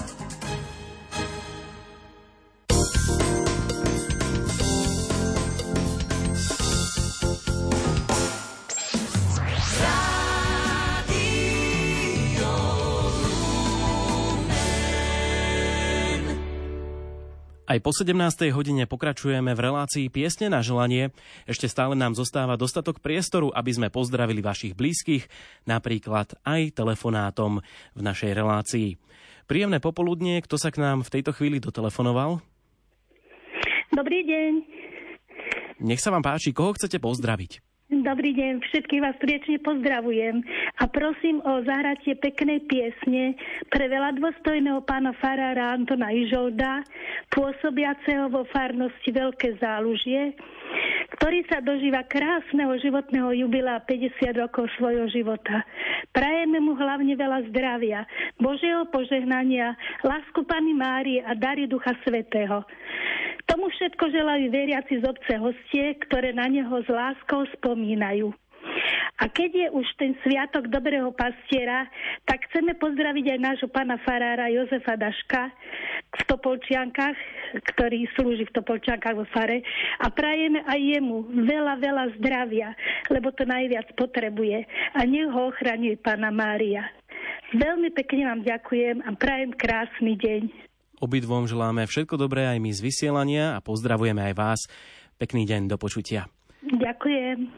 Aj po 17. hodine pokračujeme v relácii Piesne na želanie. Ešte stále nám zostáva dostatok priestoru, aby sme pozdravili vašich blízkych, napríklad aj telefonátom v našej relácii. Príjemné popoludnie, kto sa k nám v tejto chvíli dotelefonoval? Dobrý deň. Nech sa vám páči, koho chcete pozdraviť? Dobrý deň, všetkých vás priečne pozdravujem a prosím o zahratie peknej piesne pre veľa dôstojného pána farára Antona Ižolda, pôsobiaceho vo farnosti Veľké zálužie, ktorý sa dožíva krásneho životného jubila 50 rokov svojho života. Prajeme mu hlavne veľa zdravia, Božieho požehnania, lásku Pany Márie a dary Ducha Svetého. Tomu všetko želajú veriaci z obce hostie, ktoré na neho s láskou spomínajú. A keď je už ten sviatok dobrého pastiera, tak chceme pozdraviť aj nášho pána farára Jozefa Daška v Topolčiankách, ktorý slúži v Topolčiankách vo fare a prajeme aj jemu veľa, veľa zdravia, lebo to najviac potrebuje a nech ho ochraňuje pána Mária. Veľmi pekne vám ďakujem a prajem krásny deň. Obidvom želáme všetko dobré aj my z vysielania a pozdravujeme aj vás. Pekný deň, do počutia. Ďakujem.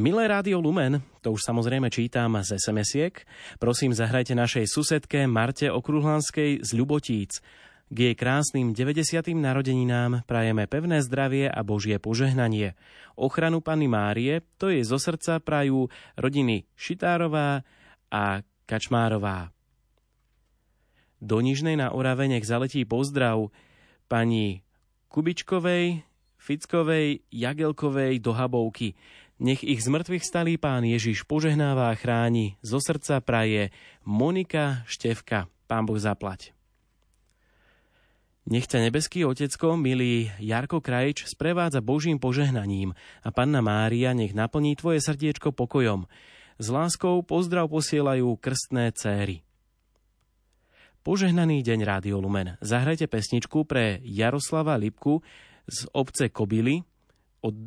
Milé Rádio Lumen, to už samozrejme čítam z SMS-iek. Prosím, zahrajte našej susedke Marte Okruhlanskej z Ľubotíc. K jej krásnym 90. narodeninám prajeme pevné zdravie a Božie požehnanie. Ochranu Panny Márie, to je zo srdca prajú rodiny Šitárová a Kačmárová. Do Nižnej na Orave nech zaletí pozdrav pani Kubičkovej, Fickovej, Jagelkovej do Habovky. Nech ich z mŕtvych stalý pán Ježiš požehnáva a chráni. Zo srdca praje Monika Števka. Pán Boh zaplať. Nech ťa nebeský otecko, milý Jarko Krajč, sprevádza Božím požehnaním a Panna Mária nech naplní tvoje srdiečko pokojom. S láskou pozdrav posielajú krstné céry. Požehnaný deň Rádio Lumen. Zahrajte pesničku pre Jaroslava Lipku z obce Kobily od,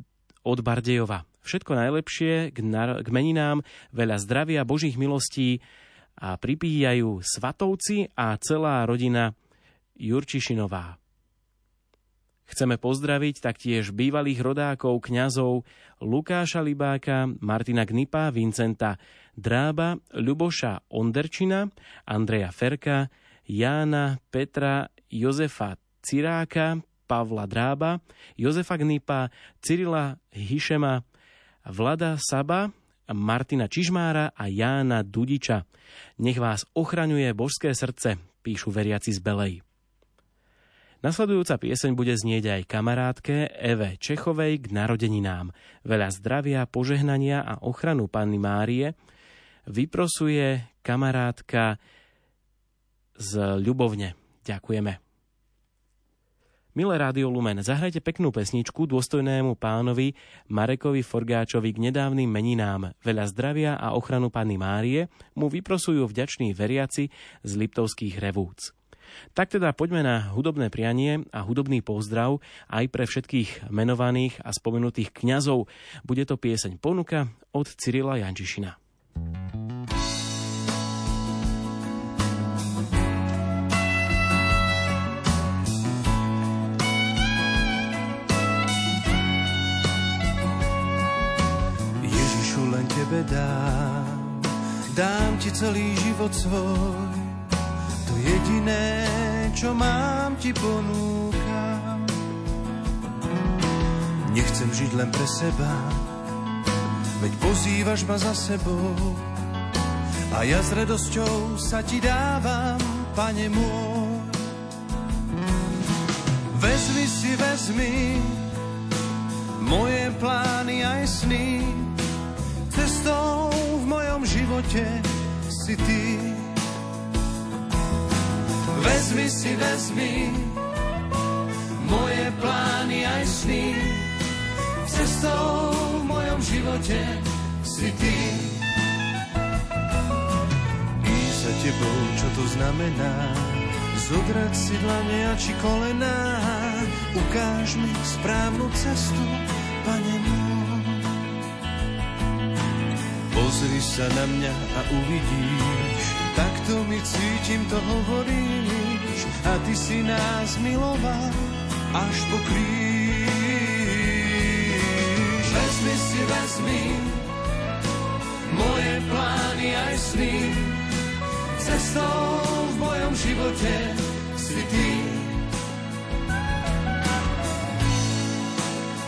od Bardejova. Všetko najlepšie k, nar- k meninám, veľa zdravia, Božích milostí a pripíjajú Svatovci a celá rodina Jurčišinová. Chceme pozdraviť taktiež bývalých rodákov, kňazov Lukáša Libáka, Martina Gnipa, Vincenta Drába, Ľuboša Onderčina, Andreja Ferka, Jána, Petra, Jozefa Ciráka, Pavla Drába, Jozefa Gnipa, Cyrila Hišema, Vlada Saba, Martina Čižmára a Jána Dudiča. Nech vás ochraňuje božské srdce, píšu veriaci z Belej. Nasledujúca pieseň bude znieť aj kamarátke Eve Čechovej k narodeninám. Veľa zdravia, požehnania a ochranu Panny Márie vyprosuje kamarátka z Ľubovne. Ďakujeme. Milé Rádio Lumen, zahrajte peknú pesničku dôstojnému pánovi Marekovi Forgáčovi k nedávnym meninám. Veľa zdravia a ochranu Panny Márie mu vyprosujú vďační veriaci z Liptovských revúc. Tak teda poďme na hudobné prianie a hudobný pozdrav aj pre všetkých menovaných a spomenutých kňazov. Bude to pieseň Ponuka od Cyrila Jančišina. Tebe dám, dám ti celý život svoj. To jediné, čo mám, ti ponúkam. Nechcem žiť len pre seba, veď pozývaš ma za sebou. A ja s radosťou sa ti dávam, pane môj. Vezmi si, vezmi moje plány aj sny, cestou v mojom živote si ty. Vezmi si, vezmi moje plány aj sny. Cestou v mojom živote si ty. Ísť za tebou, čo to znamená? Zodrať si dlane a či kolená. Ukáž mi správnu cestu, pane môj. Pozri sa na mňa a uvidíš, takto mi cítim, to hovoríš. A ty si nás miloval až po kríž. Vezmi si, vezmi moje plány aj sny. Cestou v mojom živote si ty.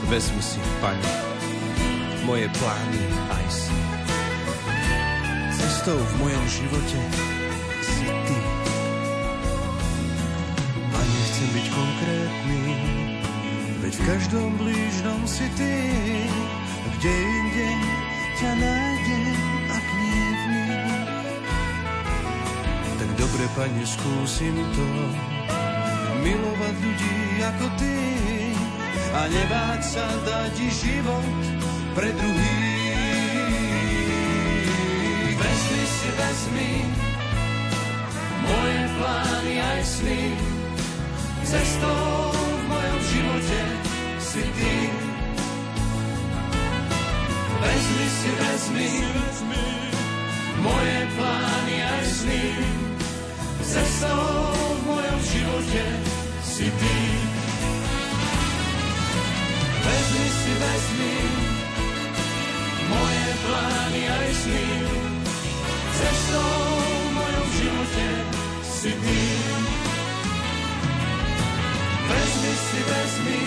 Vezmi si, Pane, moje plány aj sny cestou v mojom živote si ty. A nechcem byť konkrétny, veď v každom blížnom si ty. Kde inde ťa nájdem, ak nie v. Tak dobre, pane, skúsim to, milovať ľudí ako ty a nebáť sa dať život pre druhých. Vezmi moje plány aj sny. Cestou v mojom živote si ty. Vezmi si, vezmi moje plány aj sny. Cestou v mojom živote si ty. Vezmi si, vezmi moje plány aj sny. Cestou v mojom živote si ty. Vezmi si, vezmi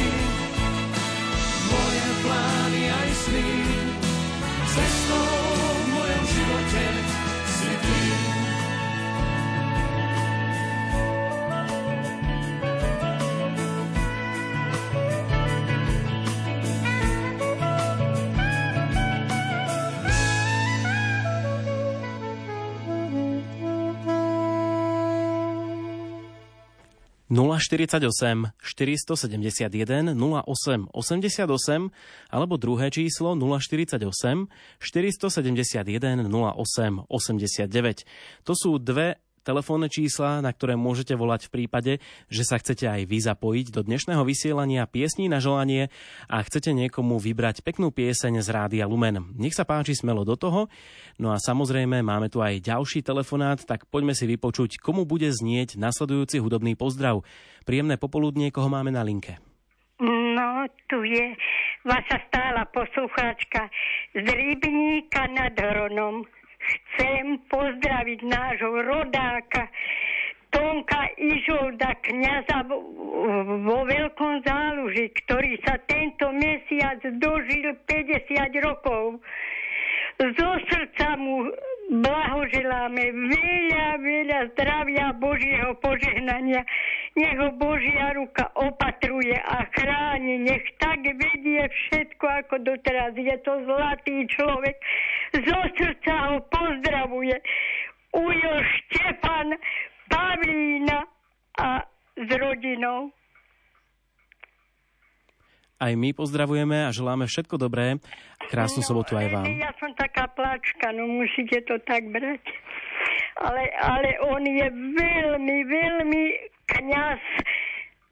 moje plány aj sny. 048 471 08 88 alebo druhé číslo 048 471 08 89. To sú dve telefónne čísla, na ktoré môžete volať v prípade, že sa chcete aj vy zapojiť do dnešného vysielania piesní na želanie a chcete niekomu vybrať peknú pieseň z Rádia Lumen. Nech sa páči smelo do toho. No a samozrejme máme tu aj ďalší telefonát, tak poďme si vypočuť, komu bude znieť nasledujúci hudobný pozdrav. Príjemné popoludnie, koho máme na linke. No, tu je vaša stála poslucháčka z Rybníka nad Hronom chcem pozdraviť nášho rodáka Tonka Ižolda, kniaza vo Veľkom záluži, ktorý sa tento mesiac dožil 50 rokov. Zo srdca mu blahoželáme veľa, veľa zdravia Božieho požehnania. Nech ho Božia ruka opatruje a chráni. Nech tak vedie všetko, ako doteraz. Je to zlatý človek. Zo srdca ho pozdravuje. Ujo Štefan, Pavlína a s rodinou. Aj my pozdravujeme a želáme všetko dobré. Krásnu No, sobotu aj vám. Ja som taká plačka, no musíte to tak brať. Ale, ale on je veľmi, veľmi kňaz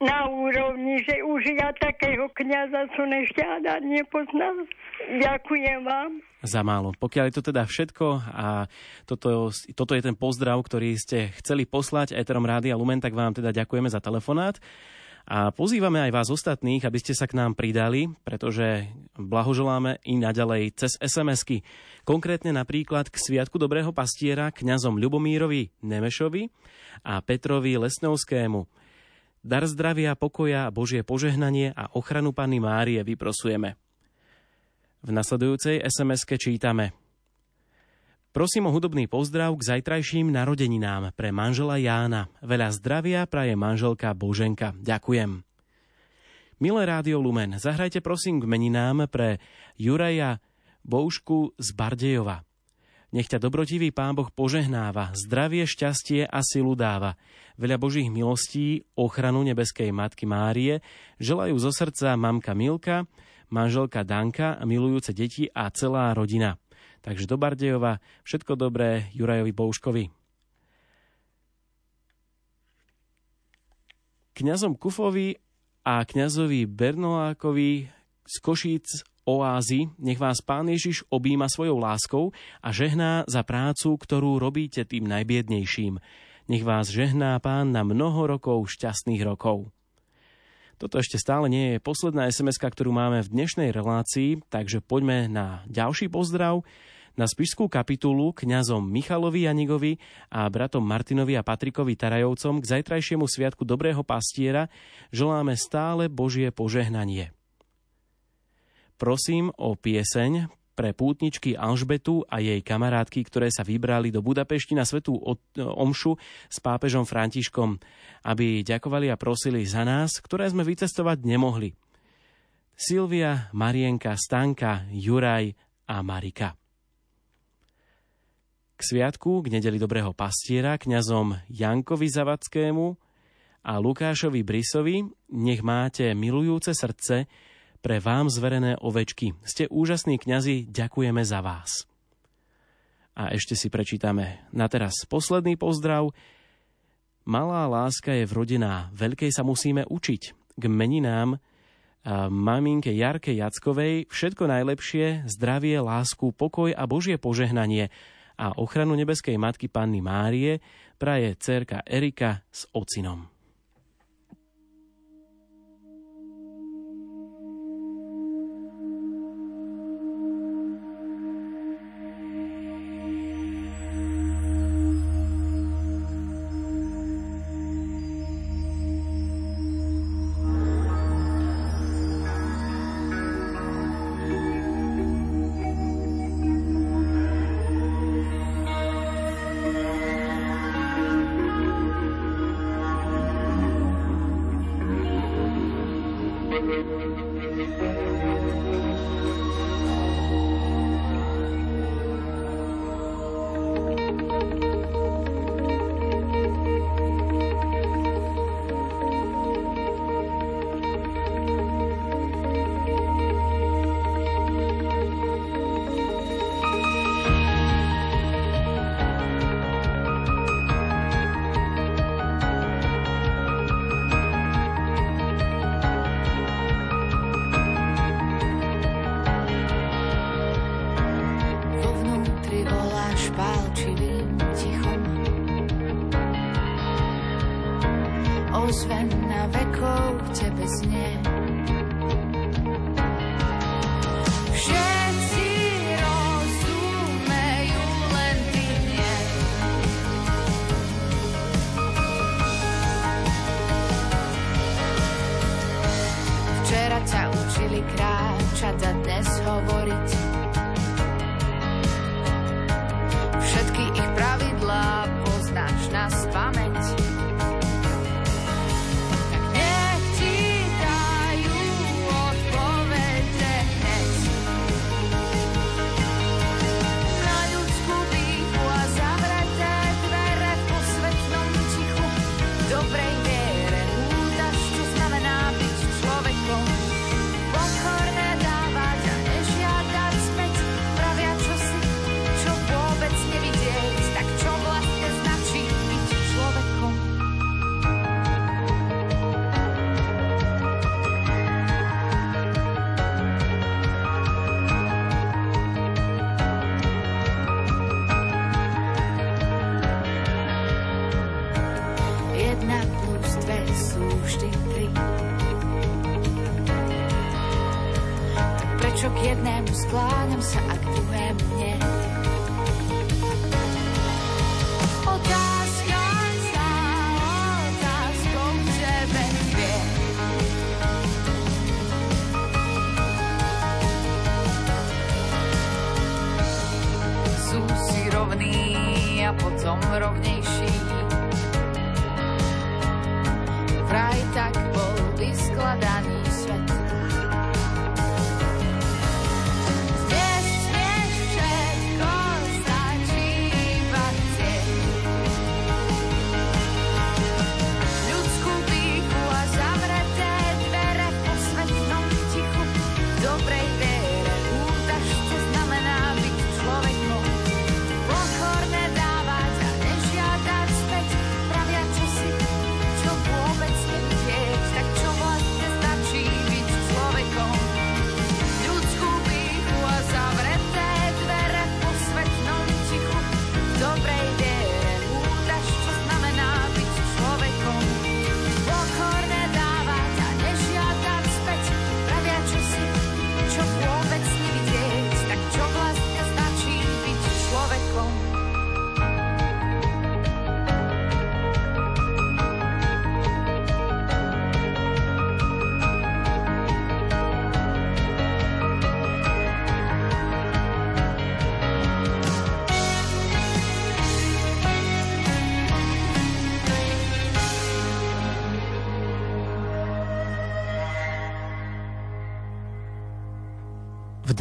na úrovni, že už ja takého kňaza som ešte Ada nepoznal. Ďakujem vám. Za málo. Pokiaľ je to teda všetko a toto, toto je ten pozdrav, ktorý ste chceli poslať Eterom Rádia Lumen, tak vám teda ďakujeme za telefonát. A pozývame aj vás ostatných, aby ste sa k nám pridali, pretože blahoželáme i naďalej cez SMS-ky. Konkrétne napríklad k Sviatku Dobrého pastiera kňazom Ľubomírovi Nemešovi a Petrovi Lesnovskému. Dar zdravia, pokoja, Božie požehnanie a ochranu Panny Márie vyprosujeme. V nasledujúcej SMS-ke čítame Prosím o hudobný pozdrav k zajtrajším narodeninám pre manžela Jána. Veľa zdravia praje manželka Boženka. Ďakujem. Milé Rádio Lumen, zahrajte prosím k meninám pre Juraja Boušku z Bardejova. Nech ťa dobrotivý Pán Boh požehnáva, zdravie, šťastie a silu dáva. Veľa Božích milostí, ochranu nebeskej Matky Márie želajú zo srdca mamka Milka, manželka Danka, milujúce deti a celá rodina. Takže do Bardejova všetko dobré Jurajovi Bouškovi. Kňazom Kufovi a kňazovi Bernolákovi z Košíc oázy, nech vás Pán Ježiš objíma svojou láskou a žehná za prácu, ktorú robíte tým najbiednejším. Nech vás žehná Pán na mnoho rokov šťastných rokov. Toto ešte stále nie je posledná sms ktorú máme v dnešnej relácii, takže poďme na ďalší pozdrav na spišskú kapitulu kňazom Michalovi Janigovi a bratom Martinovi a Patrikovi Tarajovcom k zajtrajšiemu sviatku Dobrého pastiera želáme stále Božie požehnanie. Prosím o pieseň pre pútničky Alžbetu a jej kamarátky, ktoré sa vybrali do Budapešti na svetú omšu s pápežom Františkom, aby ďakovali a prosili za nás, ktoré sme vycestovať nemohli. Silvia, Marienka, Stanka, Juraj a Marika. K sviatku, k nedeli Dobrého pastiera, kňazom Jankovi Zavackému a Lukášovi Brisovi, nech máte milujúce srdce, pre vám zverené ovečky. Ste úžasní kňazi, ďakujeme za vás. A ešte si prečítame na teraz posledný pozdrav. Malá láska je vrodená, veľkej sa musíme učiť. K meninám maminke Jarke Jackovej všetko najlepšie, zdravie, lásku, pokoj a Božie požehnanie a ochranu nebeskej matky Panny Márie praje cerka Erika s ocinom.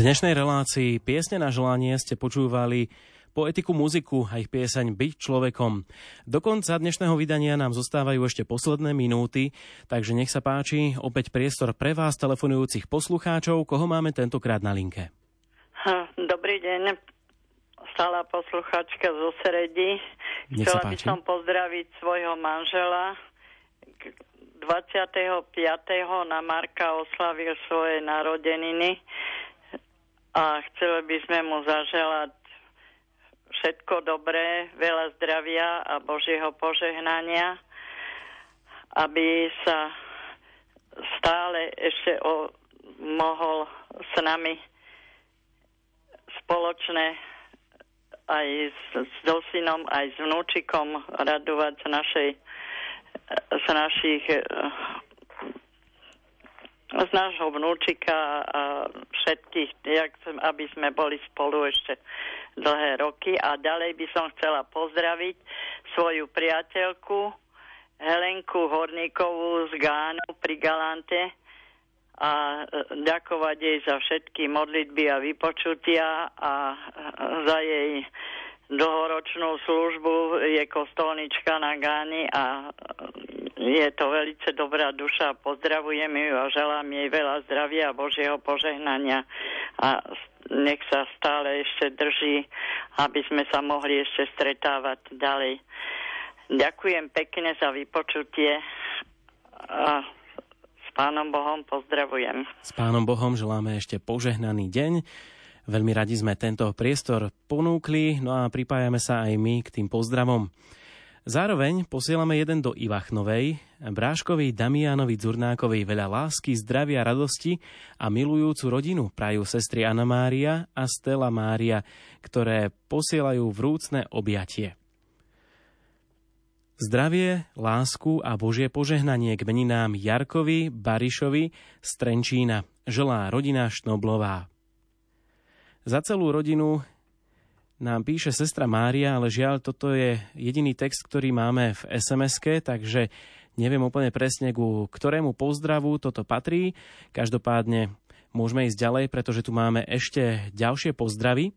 Dnešnej relácii Piesne na želanie ste počúvali poetiku muziku a ich pieseň Byť človekom. Do konca dnešného vydania nám zostávajú ešte posledné minúty, takže nech sa páči opäť priestor pre vás, telefonujúcich poslucháčov, koho máme tentokrát na linke. Dobrý deň. stála posluchačka zo Sredi. Chcela by som pozdraviť svojho manžela. K- 25. na Marka oslavil svoje narodeniny a chceli by sme mu zaželať všetko dobré, veľa zdravia a Božieho požehnania, aby sa stále ešte o, mohol s nami spoločne aj s, so synom, aj s vnúčikom radovať z našej z našich eh, z nášho vnúčika a všetkých, jak, sem- aby sme boli spolu ešte dlhé roky. A ďalej by som chcela pozdraviť svoju priateľku Helenku Horníkovú z Gánu pri Galante a e, ďakovať jej za všetky modlitby a vypočutia a e, za jej dlhoročnú službu je kostolnička na Gáni a je to veľmi dobrá duša. Pozdravujem ju a želám jej veľa zdravia a Božieho požehnania a nech sa stále ešte drží, aby sme sa mohli ešte stretávať ďalej. Ďakujem pekne za vypočutie a s Pánom Bohom pozdravujem. S Pánom Bohom želáme ešte požehnaný deň. Veľmi radi sme tento priestor ponúkli, no a pripájame sa aj my k tým pozdravom. Zároveň posielame jeden do Ivachnovej, Bráškovi Damianovi Dzurnákovej veľa lásky, zdravia, radosti a milujúcu rodinu prajú sestry Anna Mária a Stella Mária, ktoré posielajú vrúcne objatie. Zdravie, lásku a Božie požehnanie k meninám Jarkovi Barišovi z Trenčína želá rodina Šnoblová. Za celú rodinu nám píše sestra Mária, ale žiaľ, toto je jediný text, ktorý máme v sms takže neviem úplne presne, ku ktorému pozdravu toto patrí. Každopádne môžeme ísť ďalej, pretože tu máme ešte ďalšie pozdravy.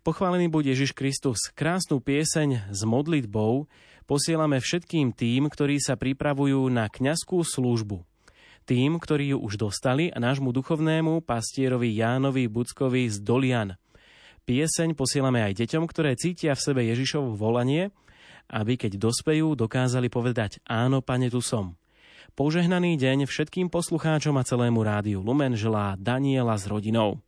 Pochválený buď Ježiš Kristus. Krásnu pieseň s modlitbou posielame všetkým tým, ktorí sa pripravujú na kňazskú službu. Tým, ktorí ju už dostali a nášmu duchovnému pastierovi Jánovi Buckovi z Dolian. Pieseň posielame aj deťom, ktoré cítia v sebe Ježišovo volanie, aby keď dospejú, dokázali povedať áno, pane, tu som. Požehnaný deň všetkým poslucháčom a celému rádiu Lumen želá Daniela s rodinou.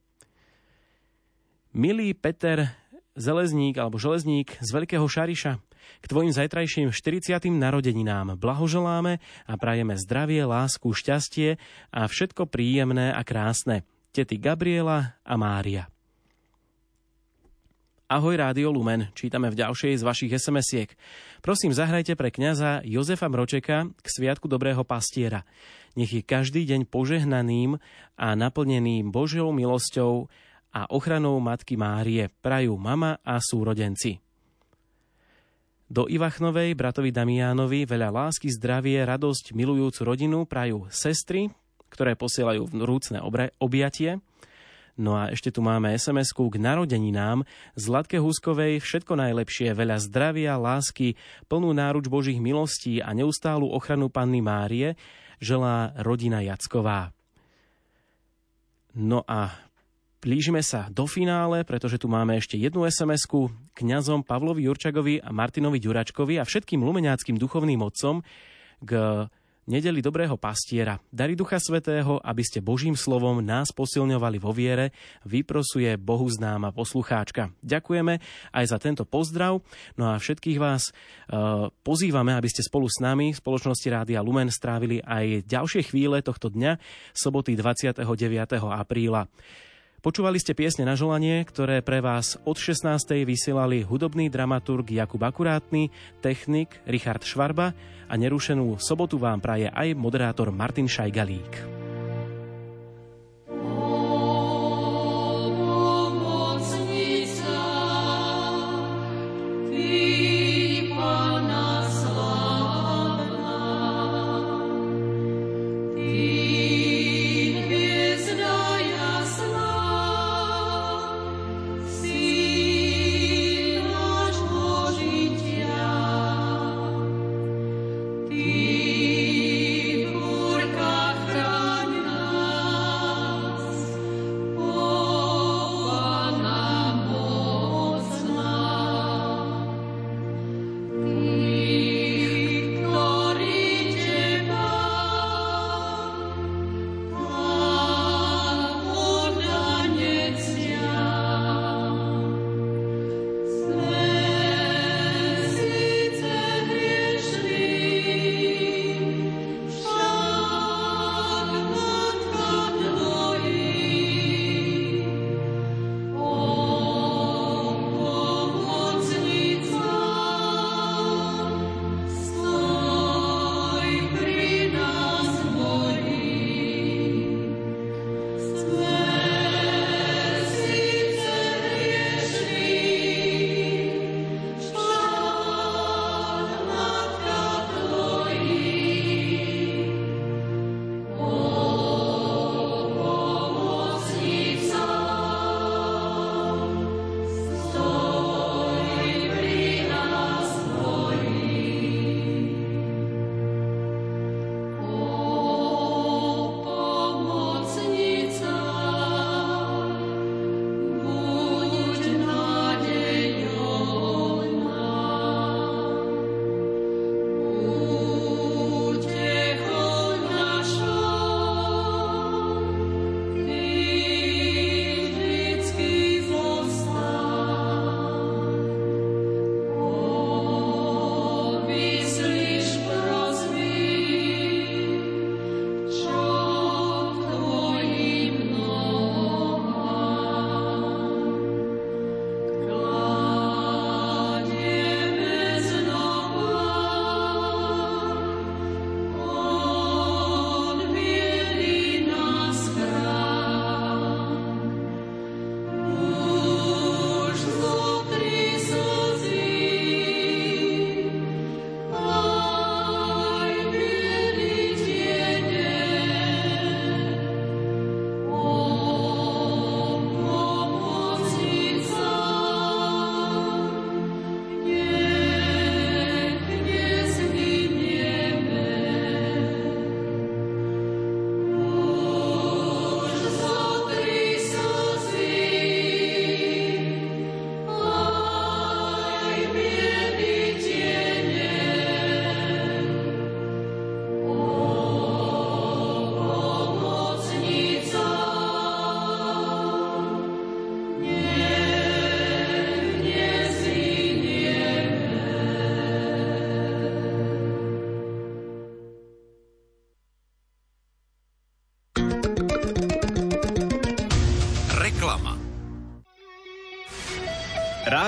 Milý Peter Zelezník alebo Železník z Veľkého Šariša, k tvojim zajtrajším 40. narodeninám blahoželáme a prajeme zdravie, lásku, šťastie a všetko príjemné a krásne. Tety Gabriela a Mária. Ahoj Rádio Lumen, čítame v ďalšej z vašich SMS-iek. Prosím, zahrajte pre kňaza Jozefa Mročeka k Sviatku Dobrého pastiera. Nech je každý deň požehnaným a naplneným Božou milosťou a ochranou Matky Márie. Prajú mama a súrodenci. Do Ivachnovej bratovi Damiánovi veľa lásky, zdravie, radosť, milujúcu rodinu prajú sestry, ktoré posielajú vrúcne obre- objatie. No a ešte tu máme sms k narodeninám. Zlatke Huskovej všetko najlepšie, veľa zdravia, lásky, plnú náruč Božích milostí a neustálu ochranu Panny Márie želá rodina Jacková. No a Blížime sa do finále, pretože tu máme ešte jednu SMS-ku kňazom Pavlovi Jurčagovi a Martinovi Ďuračkovi a všetkým lumeňáckým duchovným otcom k nedeli dobrého pastiera. Dary Ducha Svetého, aby ste Božím slovom nás posilňovali vo viere, vyprosuje Bohu známa poslucháčka. Ďakujeme aj za tento pozdrav. No a všetkých vás uh, pozývame, aby ste spolu s nami v spoločnosti Rádia Lumen strávili aj ďalšie chvíle tohto dňa, soboty 29. apríla. Počúvali ste piesne na želanie, ktoré pre vás od 16. vysielali hudobný dramaturg Jakub Akurátny, technik Richard Švarba a nerušenú sobotu vám praje aj moderátor Martin Šajgalík.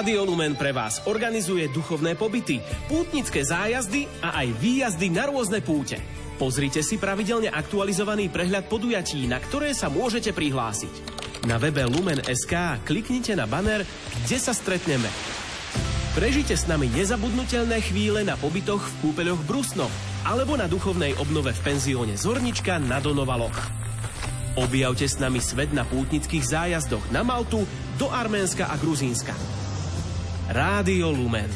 Rádio Lumen pre vás organizuje duchovné pobyty, pútnické zájazdy a aj výjazdy na rôzne púte. Pozrite si pravidelne aktualizovaný prehľad podujatí, na ktoré sa môžete prihlásiť. Na webe Lumen.sk kliknite na banner, kde sa stretneme. Prežite s nami nezabudnutelné chvíle na pobytoch v kúpeľoch Brusno alebo na duchovnej obnove v penzióne Zornička na Donovaloch. Objavte s nami svet na pútnických zájazdoch na Maltu, do Arménska a Gruzínska. Rádio Lumen.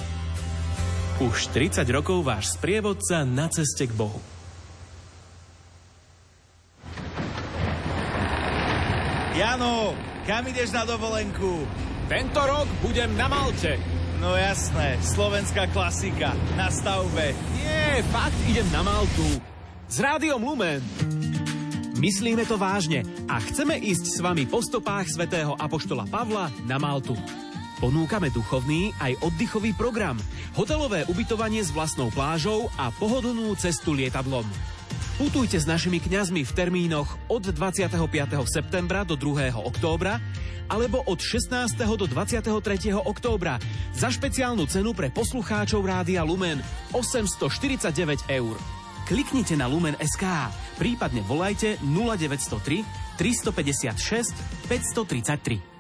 Už 30 rokov váš sprievodca na ceste k Bohu. Jano, kam ideš na dovolenku? Tento rok budem na Malte. No jasné, slovenská klasika, na stavbe. Nie, fakt idem na Maltu. S Rádiom Lumen. Myslíme to vážne a chceme ísť s vami po stopách svätého Apoštola Pavla na Maltu. Ponúkame duchovný aj oddychový program, hotelové ubytovanie s vlastnou plážou a pohodlnú cestu lietadlom. Putujte s našimi kňazmi v termínoch od 25. septembra do 2. októbra alebo od 16. do 23. októbra za špeciálnu cenu pre poslucháčov Rádia Lumen 849 eur. Kliknite na Lumen.sk, prípadne volajte 0903 356 533.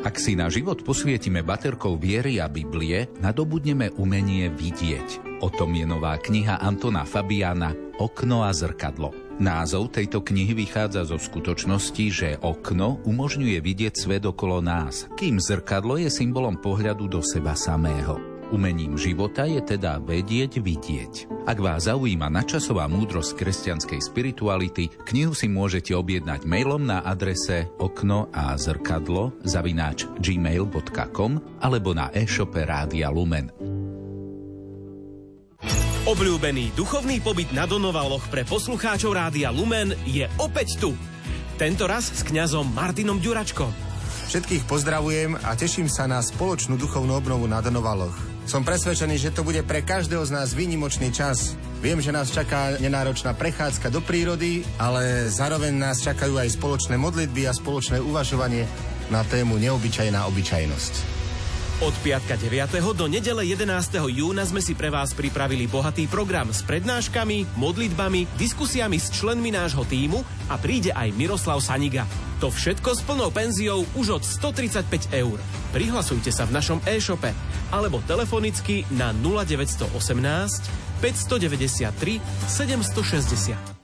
Ak si na život posvietime baterkou viery a Biblie, nadobudneme umenie vidieť. O tom je nová kniha Antona Fabiana Okno a zrkadlo. Názov tejto knihy vychádza zo skutočnosti, že okno umožňuje vidieť svet okolo nás, kým zrkadlo je symbolom pohľadu do seba samého. Umením života je teda vedieť vidieť. Ak vás zaujíma načasová múdrosť kresťanskej spirituality, knihu si môžete objednať mailom na adrese okno a zrkadlo zavináč gmail.com alebo na e-shope Rádia Lumen. Obľúbený duchovný pobyt na Donovaloch pre poslucháčov Rádia Lumen je opäť tu. Tento raz s kňazom Martinom Ďuračkom. Všetkých pozdravujem a teším sa na spoločnú duchovnú obnovu na Donovaloch. Som presvedčený, že to bude pre každého z nás výnimočný čas. Viem, že nás čaká nenáročná prechádzka do prírody, ale zároveň nás čakajú aj spoločné modlitby a spoločné uvažovanie na tému neobyčajná obyčajnosť. Od piatka 9. do nedele 11. júna sme si pre vás pripravili bohatý program s prednáškami, modlitbami, diskusiami s členmi nášho týmu a príde aj Miroslav Saniga. To všetko s plnou penziou už od 135 eur. Prihlasujte sa v našom e-shope alebo telefonicky na 0918 593 760.